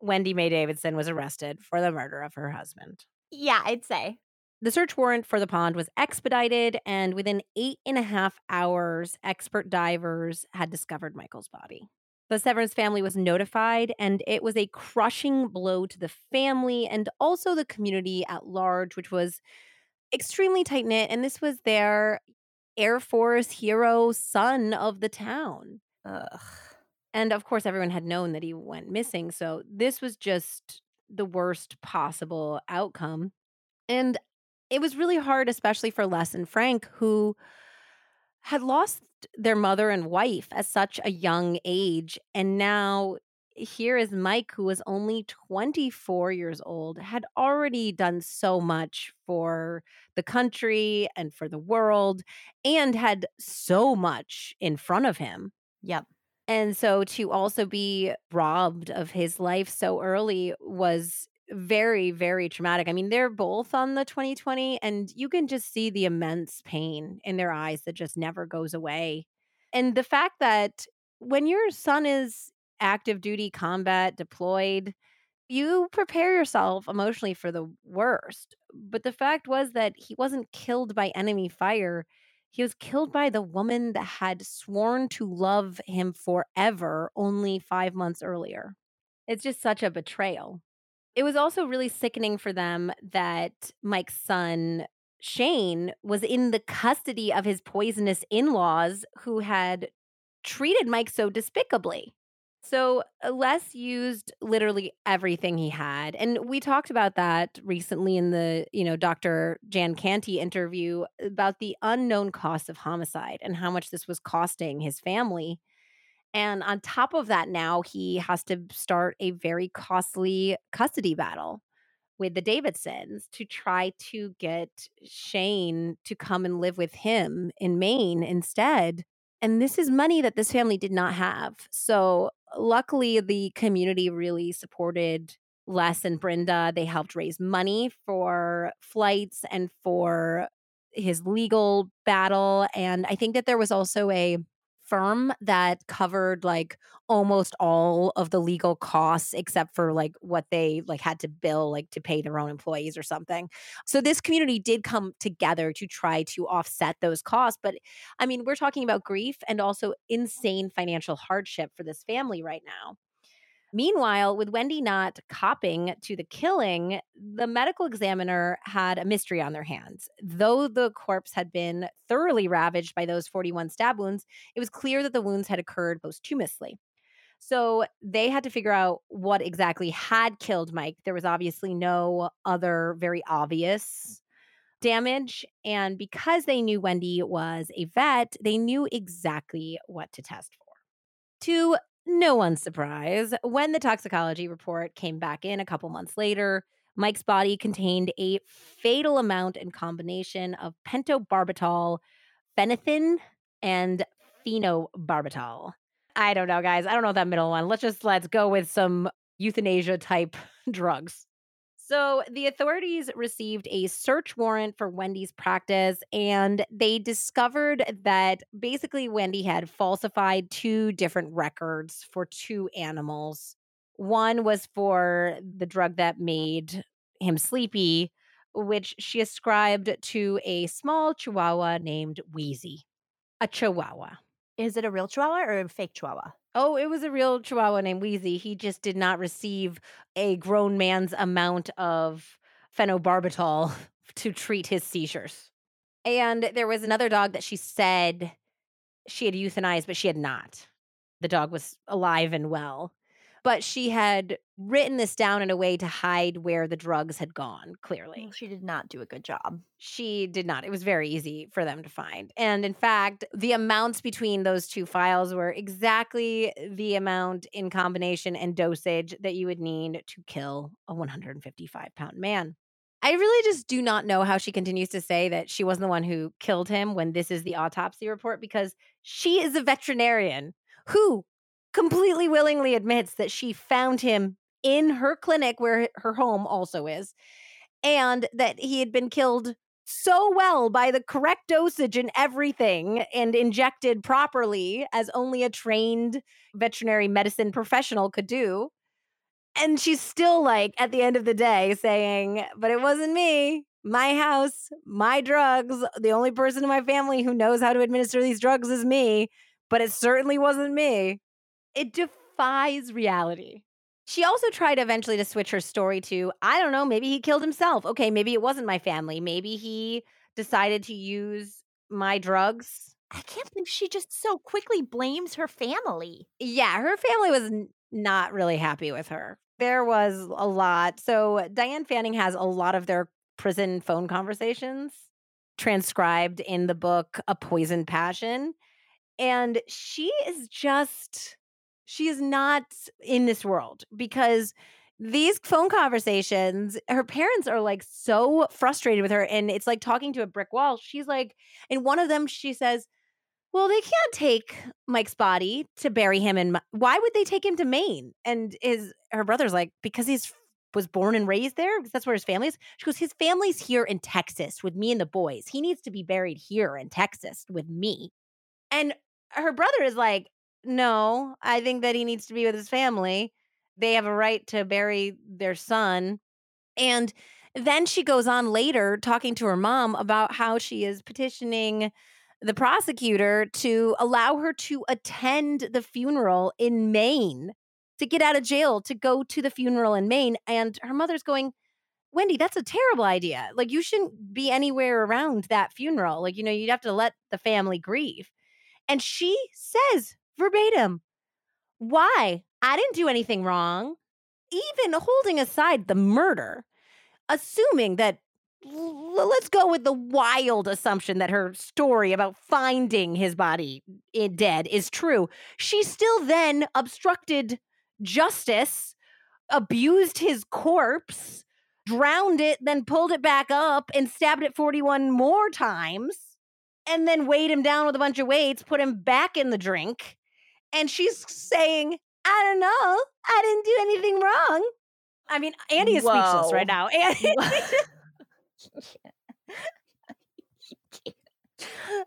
wendi mae davidson was arrested for the murder of her husband. Yeah, I'd say. The search warrant for the pond was expedited, and within eight and a half hours, expert divers had discovered Michael's body. The Severance family was notified, and it was a crushing blow to the family and also the community at large, which was extremely tight knit. And this was their Air Force hero son of the town. Ugh. And of course, everyone had known that he went missing. So this was just the worst possible outcome. And it was really hard, especially for Les and Frank, who had lost their mother and wife at such a young age. And now here is Mike, who was only 24 years old, had already done so much for the country and for the world, and had so much in front of him. Yep. And so to also be robbed of his life so early was very, very traumatic. I mean, they're both on the 2020, and you can just see the immense pain in their eyes that just never goes away. And the fact that when your son is active duty combat deployed, you prepare yourself emotionally for the worst. But the fact was that he wasn't killed by enemy fire. He was killed by the woman that had sworn to love him forever only five months earlier. It's just such a betrayal. It was also really sickening for them that Mike's son Shane was in the custody of his poisonous in laws who had treated Mike so despicably. So uh, Les used literally everything he had. And we talked about that recently in the, you know, Dr. Jan Canty interview about the unknown cost of homicide and how much this was costing his family. And on top of that, now he has to start a very costly custody battle with the Davidsons to try to get Shane to come and live with him in Maine instead. And this is money that this family did not have. So, luckily, the community really supported Les and Brenda. They helped raise money for flights and for his legal battle. And I think that there was also a firm that covered like almost all of the legal costs except for like what they like had to bill like to pay their own employees or something. So this community did come together to try to offset those costs, but I mean, we're talking about grief and also insane financial hardship for this family right now. Meanwhile, with Wendi not copping to the killing, the medical examiner had a mystery on their hands. Though the corpse had been thoroughly ravaged by those 41 stab wounds, it was clear that the wounds had occurred posthumously. So they had to figure out what exactly had killed Mike. There was obviously no other very obvious damage. And because they knew Wendi was a vet, they knew exactly what to test for. To no one's surprise, when the toxicology report came back in a couple months later, Mike's body contained a fatal amount and combination of pentobarbital, phenytoin, and phenobarbital. I don't know, guys. I don't know that middle one. Let's just let's go with some euthanasia type drugs. So, the authorities received a search warrant for Wendi's practice, and they discovered that basically Wendi had falsified two different records for two animals. One was for the drug that made him sleepy, which she ascribed to a small chihuahua named Wheezy. A chihuahua. Is it a real chihuahua or a fake chihuahua? Oh, it was a real chihuahua named Wheezy. He just did not receive a grown man's amount of phenobarbital to treat his seizures. And there was another dog that she said she had euthanized, but she had not. The dog was alive and well but she had written this down in a way to hide where the drugs had gone, clearly. Well, she did not do a good job. She did not. It was very easy for them to find. And in fact, the amounts between those two files were exactly the amount in combination and dosage that you would need to kill a 155 pound man. I really just do not know how she continues to say that she wasn't the one who killed him when this is the autopsy report because she is a veterinarian who completely willingly admits that she found him in her clinic where her home also is and that he had been killed so well by the correct dosage and everything and injected properly as only a trained veterinary medicine professional could do. And she's still like, at the end of the day, saying, But it wasn't me, my house, my drugs. The only person in my family who knows how to administer these drugs is me, but it certainly wasn't me. It defies reality. She also tried eventually to switch her story to, I don't know, maybe he killed himself. Okay, maybe it wasn't my family. Maybe he decided to use my drugs. I can't believe she just so quickly blames her family. Yeah, her family was n- not really happy with her. There was a lot. So Diane Fanning has a lot of their prison phone conversations transcribed in the book A Poisoned Passion. And she is just she is not in this world because these phone conversations, her parents are like so frustrated with her. And it's like talking to a brick wall. She's like, in one of them, she says, well, they can't take Mike's body to bury him in. Why would they take him to Maine? And his her brother's like, because he's was born and raised there because that's where his family is. She goes, his family's here in Texas with me and the boys. He needs to be buried here in Texas with me. And her brother is like, no, I think that he needs to be with his family. They have a right to bury their son. And then she goes on later talking to her mom about how she is petitioning the prosecutor to allow her to attend the funeral in Maine, to get out of jail, to go to the funeral in Maine. And her mother's going, Wendi, that's a terrible idea. Like, you shouldn't be anywhere around that funeral. Like, you know, you'd have to let the family grieve. And she says verbatim, Why? I didn't do anything wrong. Even holding aside the murder, assuming that let's go with the wild assumption that her story about finding his body eh, dead is true. She still then obstructed justice, abused his corpse, drowned it, then pulled it back up and stabbed it 41 more times, and then weighed him down with a bunch of weights, put him back in the drink. And she's saying, I don't know, I didn't do anything wrong. I mean, Andie is Whoa. speechless right now.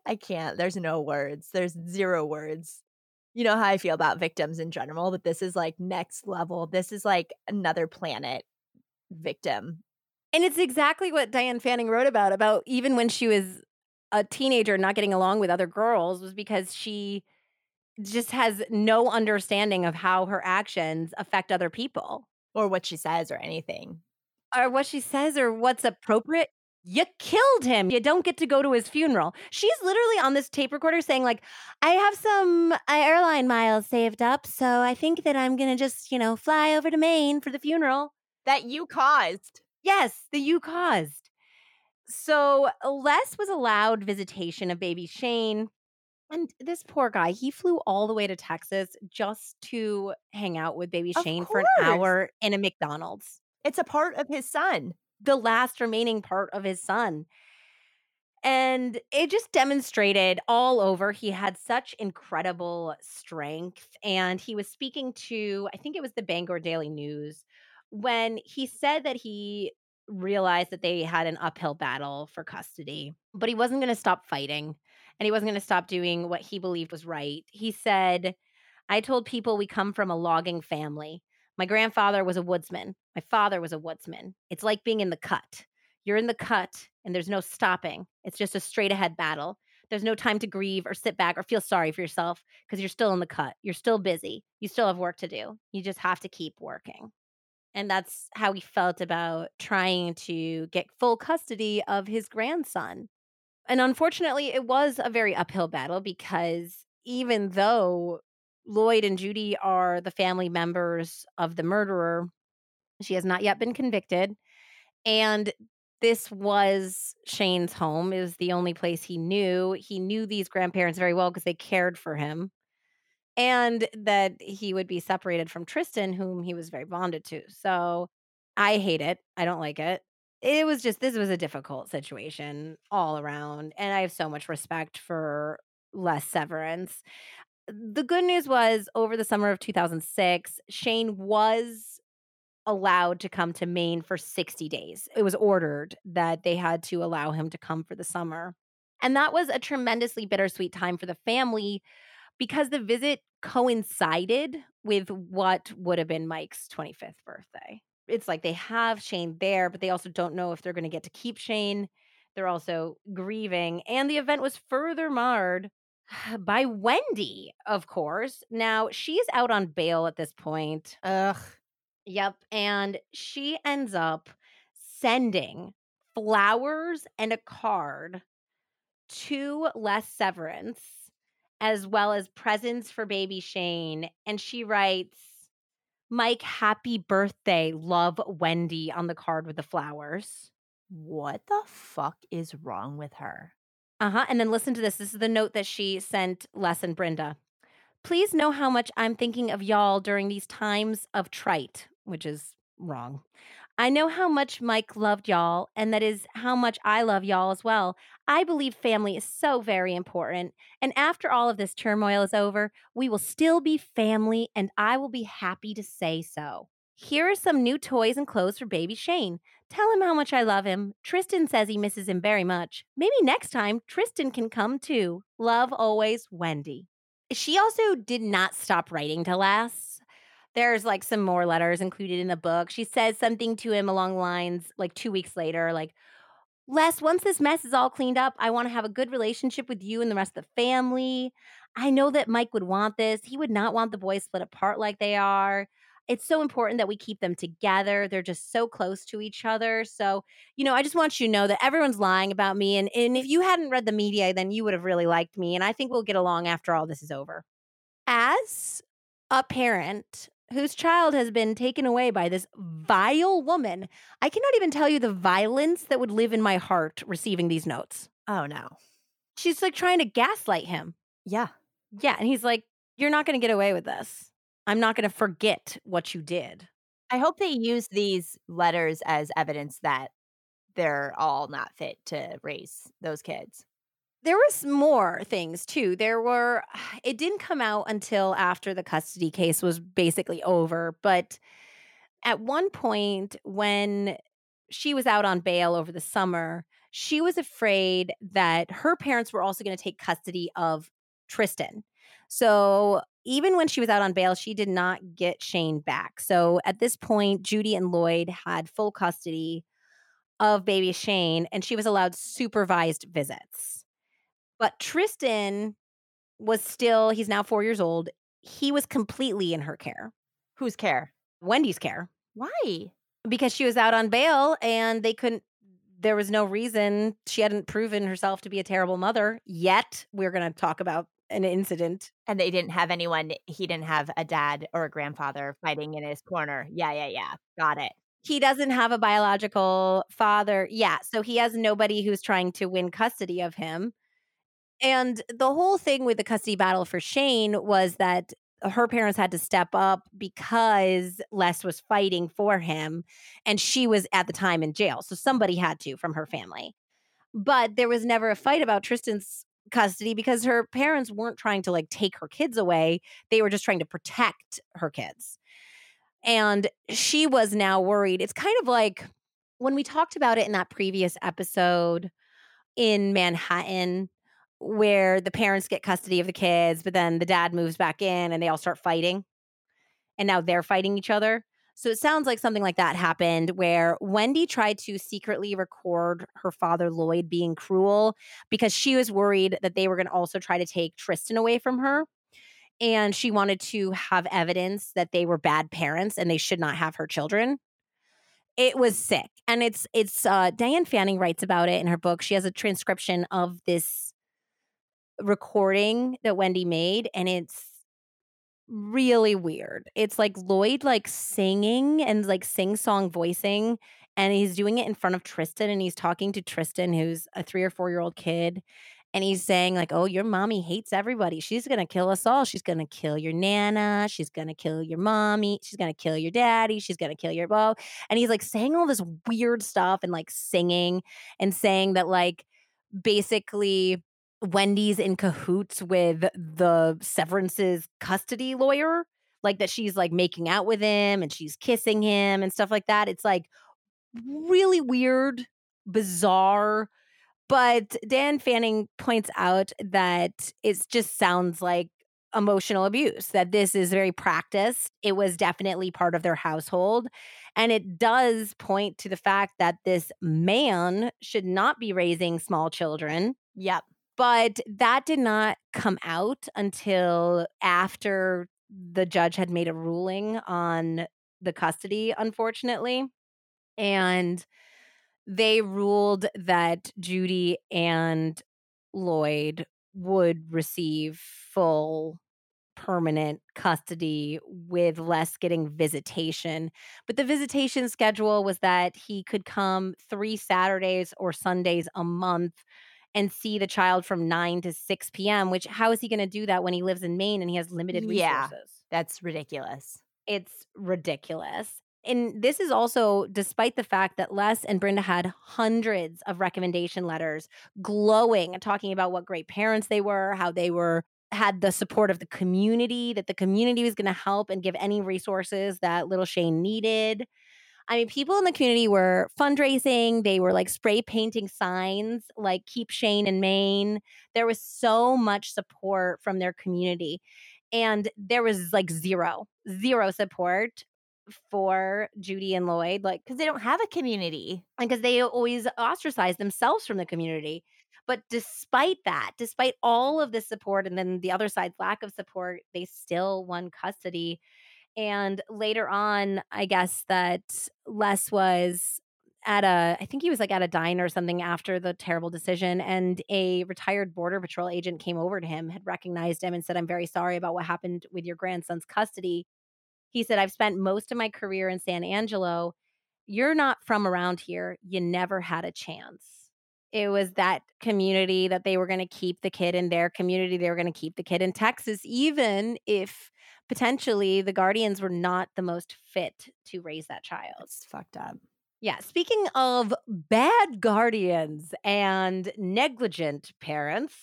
I can't. There's no words. There's zero words. You know how I feel about victims in general, but this is like next level. This is like another planet victim. And it's exactly what Diane Fanning wrote about about even when she was a teenager not getting along with other girls was because she just has no understanding of how her actions affect other people or what she says or anything or what she says or what's appropriate you killed him. You don't get to go to his funeral. She's literally on this tape recorder saying, like, I have some uh, airline miles saved up, so I think that I'm going to just, you know, fly over to Maine for the funeral. That you caused. Yes, that you caused. So Les was allowed visitation of baby Shane. And this poor guy, he flew all the way to Texas just to hang out with baby Shane for an hour in a McDonald's. It's a part of his son, the last remaining part of his son. And it just demonstrated all over. He had such incredible strength. And he was speaking to, I think it was the Bangor Daily News, when he said that he realized that they had an uphill battle for custody, but he wasn't going to stop fighting and he wasn't going to stop doing what he believed was right. He said, I told people we come from a logging family. My grandfather was a woodsman. My father was a woodsman. It's like being in the cut. You're in the cut and there's no stopping. It's just a straight ahead battle. There's no time to grieve or sit back or feel sorry for yourself because you're still in the cut. You're still busy. You still have work to do. You just have to keep working. And that's how he felt about trying to get full custody of his grandson. And unfortunately, it was a very uphill battle because even though Lloyd and Judy are the family members of the murderer, she has not yet been convicted. And this was Shane's home. It was the only place he knew. He knew these grandparents very well because they cared for him and that he would be separated from Tristan, whom he was very bonded to. So I hate it. I don't like it. It was just, this was a difficult situation all around. And I have so much respect for Les Severance. The good news was over the summer of 2006, Shane was allowed to come to Maine for 60 days. It was ordered that they had to allow him to come for the summer. And that was a tremendously bittersweet time for the family because the visit coincided with what would have been Mike's 25th birthday. It's like they have Shane there, but they also don't know if they're going to get to keep Shane. They're also grieving. And the event was further marred by Wendi, of course. Now, she's out on bail at this point. Ugh. Yep. And she ends up sending flowers and a card to Les Severance as well as presents for baby Shane. And she writes, Mike, happy birthday. Love Wendi on the card with the flowers. What the fuck is wrong with her? Uh huh. And then listen to this. This is the note that she sent Les and Brenda. Please know how much I'm thinking of y'all during these times of trite, which is wrong. I know how much Mike loved y'all, and that is how much I love y'all as well. I believe family is so very important. And after all of this turmoil is over, we will still be family, and I will be happy to say so. Here are some new toys and clothes for baby Shane. Tell him how much I love him. Tristan says he misses him very much. Maybe next time Tristan can come too. Love always, Wendi. She also did not stop writing to Les there's like some more letters included in the book. She says something to him along lines like two weeks later, like, Les, once this mess is all cleaned up, I want to have a good relationship with you and the rest of the family. I know that Mike would want this. He would not want the boys split apart like they are. it's so important that we keep them together. They're just so close to each other. So, you know, I just want you to know that everyone's lying about me. And, and if you hadn't read the media, then you would have really liked me. And I think we'll get along after all this is over. As a parent whose child has been taken away by this vile woman, I cannot even tell you the violence that would live in my heart receiving these notes. Oh, no. She's like trying to gaslight him. Yeah. Yeah. And he's like, You're not going to get away with this. I'm not going to forget what you did. I hope they use these letters as evidence that they're all not fit to raise those kids. There was more things too. There were it didn't come out until after the custody case was basically over, but at one point when she was out on bail over the summer, she was afraid that her parents were also going to take custody of Tristan. So even when she was out on bail, she did not get Shane back. So at this point, Judy and Lloyd had full custody of baby Shane, and she was allowed supervised visits. But Tristan was still, he's now four years old. He was completely in her care. Whose care? Wendi's care. Why? Because she was out on bail and they couldn't, there was no reason she hadn't proven herself to be a terrible mother yet. We're going to talk about an incident. And they didn't have anyone, he didn't have a dad or a grandfather fighting in his corner. Yeah, yeah, yeah. Got it. He doesn't have a biological father. Yeah. So he has nobody who's trying to win custody of him. And the whole thing with the custody battle for Shane was that her parents had to step up because Les was fighting for him and she was at the time in jail. So somebody had to from her family. But there was never a fight about Tristan's custody because her parents weren't trying to like take her kids away. They were just trying to protect her kids. And she was now worried. It's kind of like when we talked about it in that previous episode in Manhattan, where the parents get custody of the kids, but then the dad moves back in and they all start fighting. And now they're fighting each other. So it sounds like something like that happened where Wendi tried to secretly record her father, Lloyd, being cruel because she was worried that they were going to also try to take Tristan away from her. And she wanted to have evidence that they were bad parents and they should not have her children. It was sick. And it's, it's, uh, Diane Fanning writes about it in her book. She has a transcription of this recording that Wendi made, and it's really weird. It's like Lloyd like singing and like sing song voicing and he's doing it in front of Tristan and he's talking to Tristan who's a 3 or 4 year old kid and he's saying like, "Oh, your mommy hates everybody. She's going to kill us all. She's going to kill your nana, she's going to kill your mommy, she's going to kill your daddy, she's going to kill your bo." And he's like saying all this weird stuff and like singing and saying that like basically Wendi's in cahoots with the Severance's custody lawyer, like that she's like making out with him and she's kissing him and stuff like that. It's like really weird, bizarre. But Dan Fanning points out that it just sounds like emotional abuse, that this is very practiced. It was definitely part of their household. And it does point to the fact that this man should not be raising small children. Yep. But that did not come out until after the judge had made a ruling on the custody, unfortunately. And they ruled that Judy and Lloyd would receive full permanent custody with Les getting visitation. But the visitation schedule was that he could come three Saturdays or Sundays a month and see the child from 9 to 6 p.m., which how is he going to do that when he lives in Maine and he has limited resources? Yeah, that's ridiculous. It's ridiculous. And this is also despite the fact that Les and Brenda had hundreds of recommendation letters glowing and talking about what great parents they were, how they were had the support of the community, that the community was going to help and give any resources that little Shane needed. I mean, people in the community were fundraising. They were like spray painting signs like Keep Shane in Maine. There was so much support from their community. And there was like zero, zero support for Judy and Lloyd, like, because they don't have a community. And because they always ostracize themselves from the community. But despite that, despite all of the support and then the other side's lack of support, they still won custody And later on, I guess that Les was at a, I think he was like at a diner or something after the terrible decision. And a retired Border Patrol agent came over to him, had recognized him, and said, I'm very sorry about what happened with your grandson's custody. He said, I've spent most of my career in San Angelo. You're not from around here. You never had a chance. It was that community that they were going to keep the kid in their community. They were going to keep the kid in Texas, even if potentially the guardians were not the most fit to raise that child. It's fucked up. Yeah. Speaking of bad guardians and negligent parents.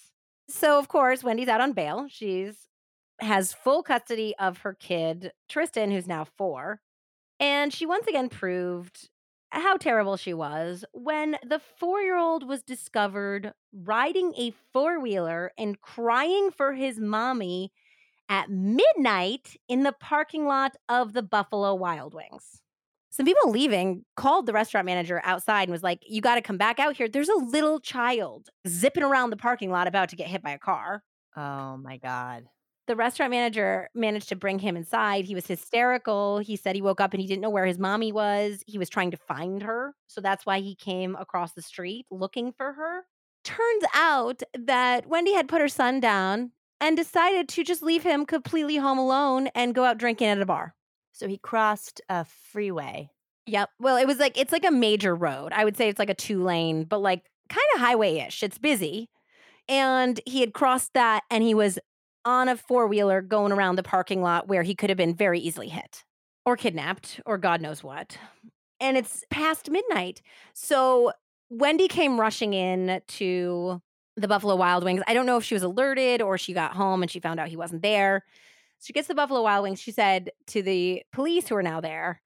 So, of course, Wendi's out on bail. She's has full custody of her kid, Tristan, who's now four. And she once again proved how terrible she was when the four year old was discovered riding a four wheeler and crying for his mommy at midnight in the parking lot of the Buffalo Wild Wings. Some people leaving called the restaurant manager outside and was like, You got to come back out here. There's a little child zipping around the parking lot about to get hit by a car. Oh my God the restaurant manager managed to bring him inside. He was hysterical. He said he woke up and he didn't know where his mommy was. He was trying to find her. So that's why he came across the street looking for her. Turns out that Wendi had put her son down and decided to just leave him completely home alone and go out drinking at a bar. So he crossed a freeway. Yep. Well, it was like, it's like a major road. I would say it's like a two lane, but like kind of highway ish. It's busy. And he had crossed that and he was on a four wheeler going around the parking lot where he could have been very easily hit or kidnapped or God knows what. And it's past midnight. So Wendi came rushing in to the Buffalo Wild Wings. I don't know if she was alerted or she got home and she found out he wasn't there. She gets the Buffalo Wild Wings. She said to the police who are now there,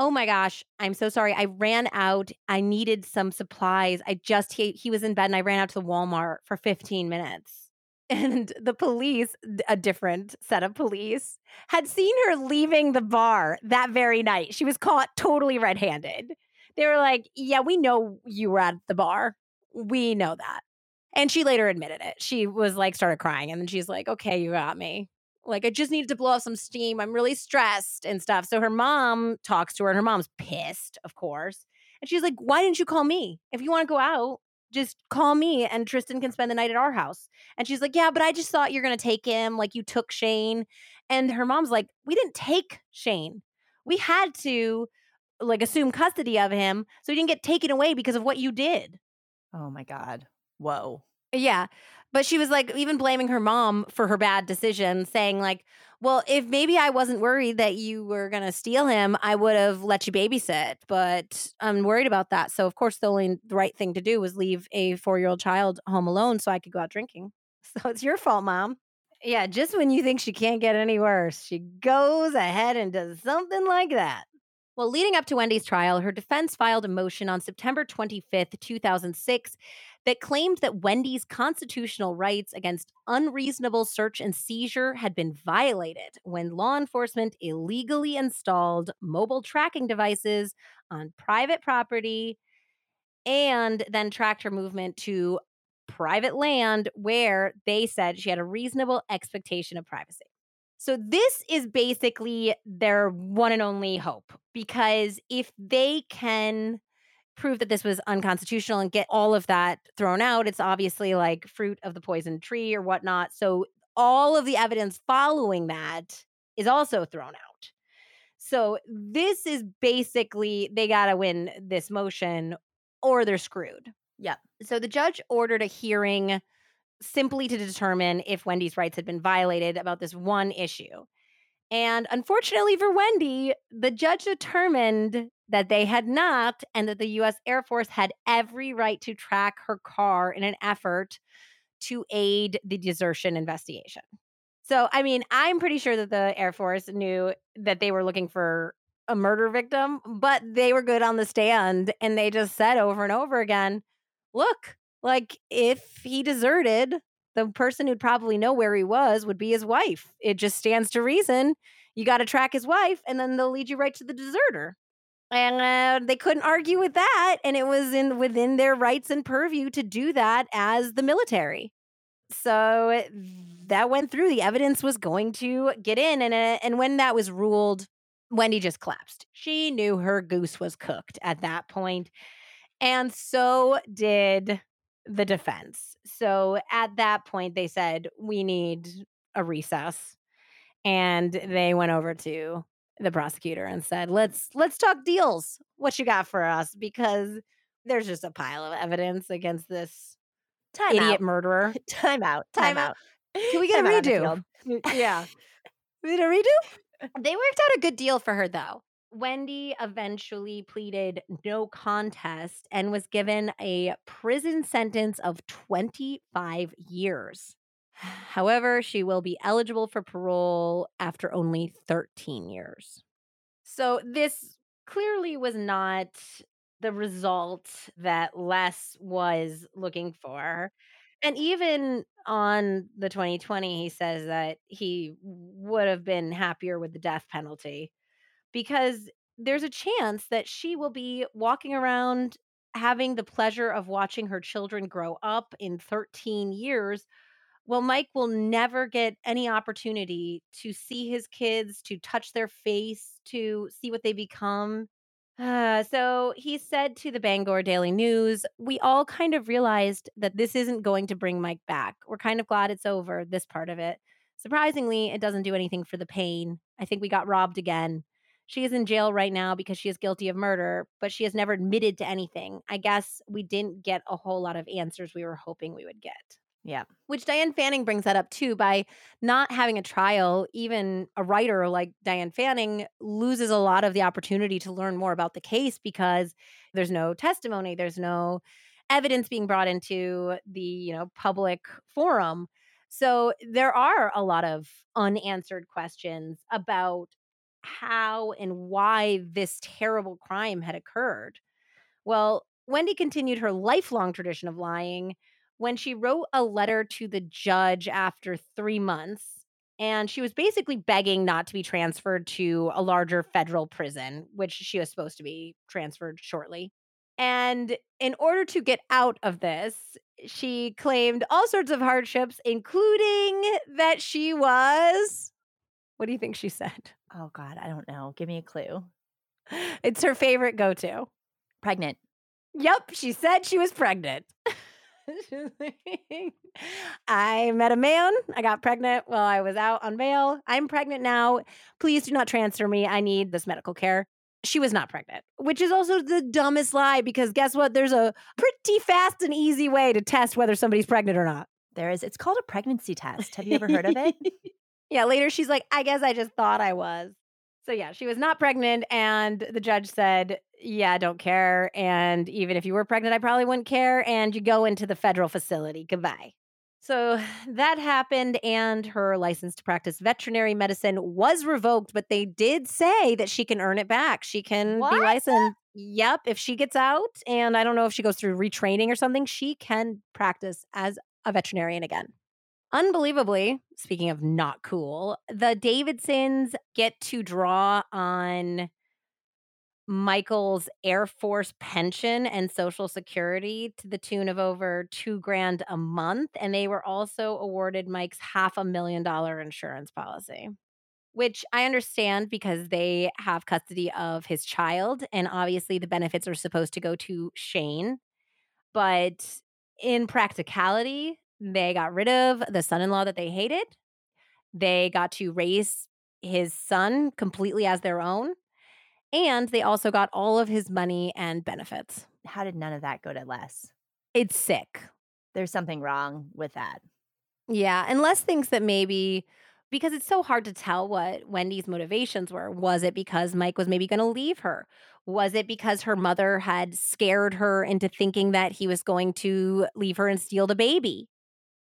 Oh my gosh, I'm so sorry. I ran out. I needed some supplies. I just, he, he was in bed and I ran out to the Walmart for 15 minutes and the police, a different set of police, had seen her leaving the bar that very night. She was caught totally red handed. They were like, Yeah, we know you were at the bar. We know that. And she later admitted it. She was like, started crying. And then she's like, Okay, you got me. Like, I just needed to blow off some steam. I'm really stressed and stuff. So her mom talks to her, and her mom's pissed, of course. And she's like, Why didn't you call me? If you want to go out, just call me and Tristan can spend the night at our house. And she's like, Yeah, but I just thought you're going to take him like you took Shane. And her mom's like, We didn't take Shane. We had to like assume custody of him so he didn't get taken away because of what you did. Oh my God. Whoa. Yeah. But she was like, even blaming her mom for her bad decision, saying, like, well, if maybe I wasn't worried that you were going to steal him, I would have let you babysit. But I'm worried about that. So, of course, the only the right thing to do was leave a four year old child home alone so I could go out drinking. So it's your fault, mom. Yeah, just when you think she can't get any worse, she goes ahead and does something like that. Well, leading up to Wendi's trial, her defense filed a motion on September 25th, 2006, that claimed that Wendi's constitutional rights against unreasonable search and seizure had been violated when law enforcement illegally installed mobile tracking devices on private property and then tracked her movement to private land where they said she had a reasonable expectation of privacy. So, this is basically their one and only hope because if they can prove that this was unconstitutional and get all of that thrown out, it's obviously like fruit of the poison tree or whatnot. So, all of the evidence following that is also thrown out. So, this is basically they got to win this motion or they're screwed. Yep. So, the judge ordered a hearing simply to determine if Wendi's rights had been violated about this one issue. And unfortunately for Wendi, the judge determined that they had not, and that the US Air Force had every right to track her car in an effort to aid the desertion investigation. So, I mean, I'm pretty sure that the Air Force knew that they were looking for a murder victim, but they were good on the stand and they just said over and over again look, like, if he deserted, the person who'd probably know where he was would be his wife. It just stands to reason. You got to track his wife, and then they'll lead you right to the deserter. And uh, they couldn't argue with that, and it was in within their rights and purview to do that as the military. So that went through. The evidence was going to get in. And, uh, and when that was ruled, Wendi just collapsed. She knew her goose was cooked at that point, And so did the defense. So at that point, they said, we need a recess. And they went over to the prosecutor and said, let's let's talk deals. What you got for us? Because there's just a pile of evidence against this Time idiot out. murderer. Time out. Time Time, out. out. Can we get a Time the redo? yeah. We need a redo? They worked out a good deal for her, though. Wendi eventually pleaded no contest and was given a prison sentence of 25 years. However, she will be eligible for parole after only 13 years. So, this clearly was not the result that Les was looking for. And even on the 2020, he says that he would have been happier with the death penalty because there's a chance that she will be walking around having the pleasure of watching her children grow up in 13 years. Well, Mike will never get any opportunity to see his kids, to touch their face, to see what they become. Uh, so he said to the Bangor Daily News, We all kind of realized that this isn't going to bring Mike back. We're kind of glad it's over, this part of it. Surprisingly, it doesn't do anything for the pain. I think we got robbed again. She is in jail right now because she is guilty of murder, but she has never admitted to anything. I guess we didn't get a whole lot of answers we were hoping we would get. Yeah. Which Diane Fanning brings that up too by not having a trial. Even a writer like Diane Fanning loses a lot of the opportunity to learn more about the case because there's no testimony, there's no evidence being brought into the you know public forum. So there are a lot of unanswered questions about how and why this terrible crime had occurred. Well, Wendi continued her lifelong tradition of lying when she wrote a letter to the judge after three months. And she was basically begging not to be transferred to a larger federal prison, which she was supposed to be transferred shortly. And in order to get out of this, she claimed all sorts of hardships, including that she was. What do you think she said? Oh God, I don't know. Give me a clue. It's her favorite go to. Pregnant. Yep, she said she was pregnant. I met a man. I got pregnant while I was out on bail. I'm pregnant now. Please do not transfer me. I need this medical care. She was not pregnant, which is also the dumbest lie because guess what? There's a pretty fast and easy way to test whether somebody's pregnant or not. There is. It's called a pregnancy test. Have you ever heard of it? yeah, later she's like, I guess I just thought I was. So yeah, she was not pregnant, and the judge said, "Yeah, I don't care. And even if you were pregnant, I probably wouldn't care. And you go into the federal facility. Goodbye." So that happened, and her license to practice veterinary medicine was revoked. But they did say that she can earn it back. She can be licensed. Yep, if she gets out, and I don't know if she goes through retraining or something, she can practice as a veterinarian again. Unbelievably, speaking of not cool, the Davidsons get to draw on Michael's Air Force pension and Social Security to the tune of over two grand a month. And they were also awarded Mike's half a million dollar insurance policy, which I understand because they have custody of his child. And obviously, the benefits are supposed to go to Shane. But in practicality, they got rid of the son in law that they hated. They got to raise his son completely as their own. And they also got all of his money and benefits. How did none of that go to Les? It's sick. There's something wrong with that. Yeah. And Les thinks that maybe because it's so hard to tell what Wendi's motivations were. Was it because Mike was maybe going to leave her? Was it because her mother had scared her into thinking that he was going to leave her and steal the baby?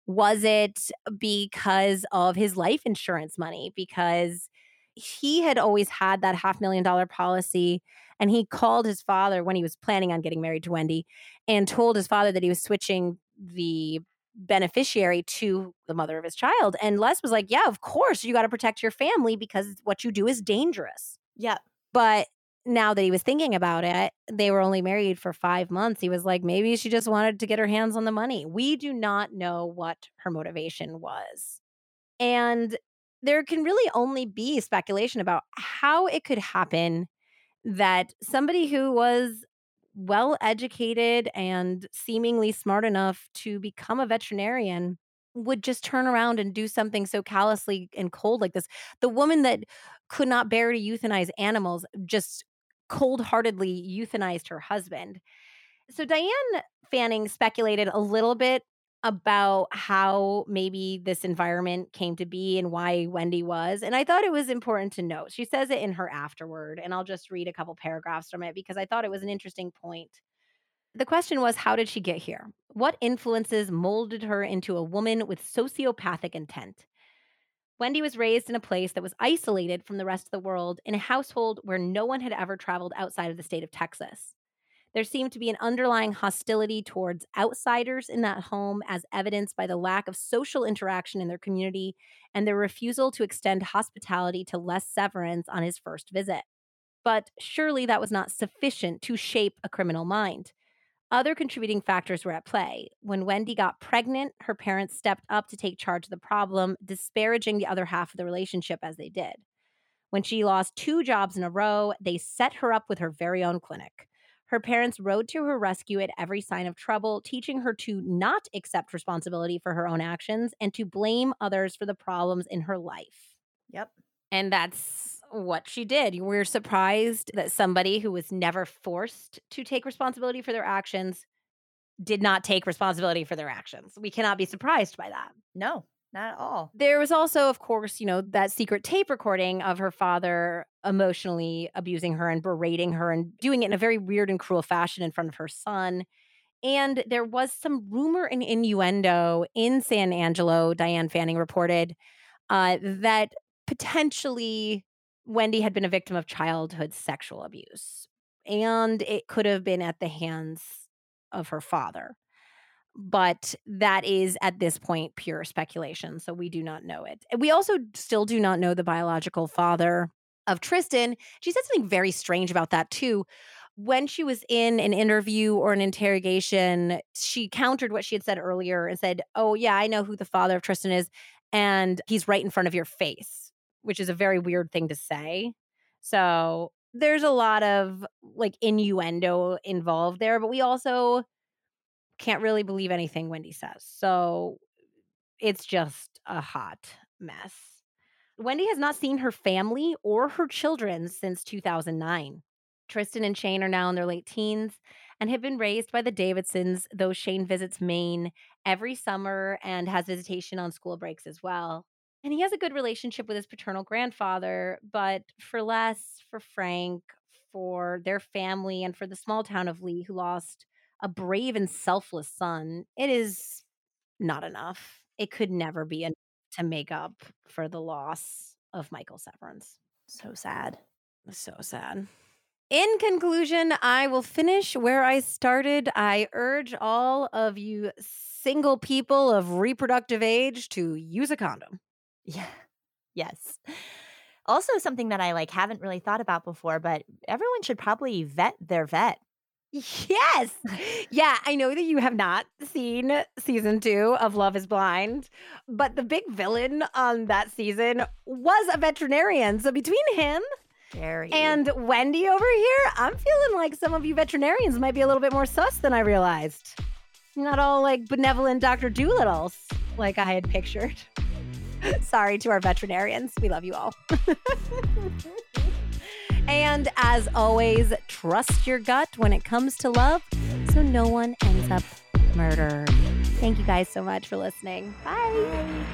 Was it because of his life insurance money? Because he had always had that half million dollar policy and he called his father when he was planning on getting married to Wendi and told his father that he was switching the beneficiary to the mother of his child. And Les was like, Yeah, of course, you got to protect your family because what you do is dangerous. Yep. But now that he was thinking about it, they were only married for five months. He was like, maybe she just wanted to get her hands on the money. We do not know what her motivation was. And there can really only be speculation about how it could happen that somebody who was well educated and seemingly smart enough to become a veterinarian would just turn around and do something so callously and cold like this. The woman that could not bear to euthanize animals just cold heartedly euthanized her husband. So Diane Fanning speculated a little bit about how maybe this environment came to be and why Wendi was. And I thought it was important to note. She says it in her afterword, and I'll just read a couple paragraphs from it because I thought it was an interesting point. The question was How did she get here? What influences molded her into a woman with sociopathic intent? Wendi was raised in a place that was isolated from the rest of the world in a household where no one had ever traveled outside of the state of Texas. There seemed to be an underlying hostility towards outsiders in that home, as evidenced by the lack of social interaction in their community and their refusal to extend hospitality to Les Severance on his first visit. But surely that was not sufficient to shape a criminal mind. Other contributing factors were at play. When Wendi got pregnant, her parents stepped up to take charge of the problem, disparaging the other half of the relationship as they did. When she lost two jobs in a row, they set her up with her very own clinic. Her parents rode to her rescue at every sign of trouble, teaching her to not accept responsibility for her own actions and to blame others for the problems in her life. Yep. And that's what she did. We're surprised that somebody who was never forced to take responsibility for their actions did not take responsibility for their actions. We cannot be surprised by that. No, not at all. There was also, of course, you know, that secret tape recording of her father emotionally abusing her and berating her and doing it in a very weird and cruel fashion in front of her son. And there was some rumor and innuendo in San Angelo, Diane Fanning reported, uh, that potentially Wendi had been a victim of childhood sexual abuse. And it could have been at the hands of her father but that is at this point pure speculation. So we do not know it. We also still do not know the biological father of Tristan. She said something very strange about that too. When she was in an interview or an interrogation, she countered what she had said earlier and said, Oh, yeah, I know who the father of Tristan is. And he's right in front of your face, which is a very weird thing to say. So there's a lot of like innuendo involved there, but we also can't really believe anything Wendi says. So it's just a hot mess. Wendi has not seen her family or her children since 2009. Tristan and Shane are now in their late teens and have been raised by the Davidsons, though Shane visits Maine every summer and has visitation on school breaks as well. And he has a good relationship with his paternal grandfather, but for Les, for Frank, for their family, and for the small town of Lee, who lost a brave and selfless son, it is not enough. It could never be enough to make up for the loss of Michael Severance. So sad. So sad. In conclusion, I will finish where I started. I urge all of you single people of reproductive age to use a condom. Yeah. Yes. Also something that I like haven't really thought about before, but everyone should probably vet their vet Yes. Yeah, I know that you have not seen season two of Love is Blind, but the big villain on that season was a veterinarian. So between him and Wendi over here, I'm feeling like some of you veterinarians might be a little bit more sus than I realized. Not all like benevolent Dr. Dolittles like I had pictured. Sorry to our veterinarians. We love you all. And as always, trust your gut when it comes to love so no one ends up murdered. Thank you guys so much for listening. Bye.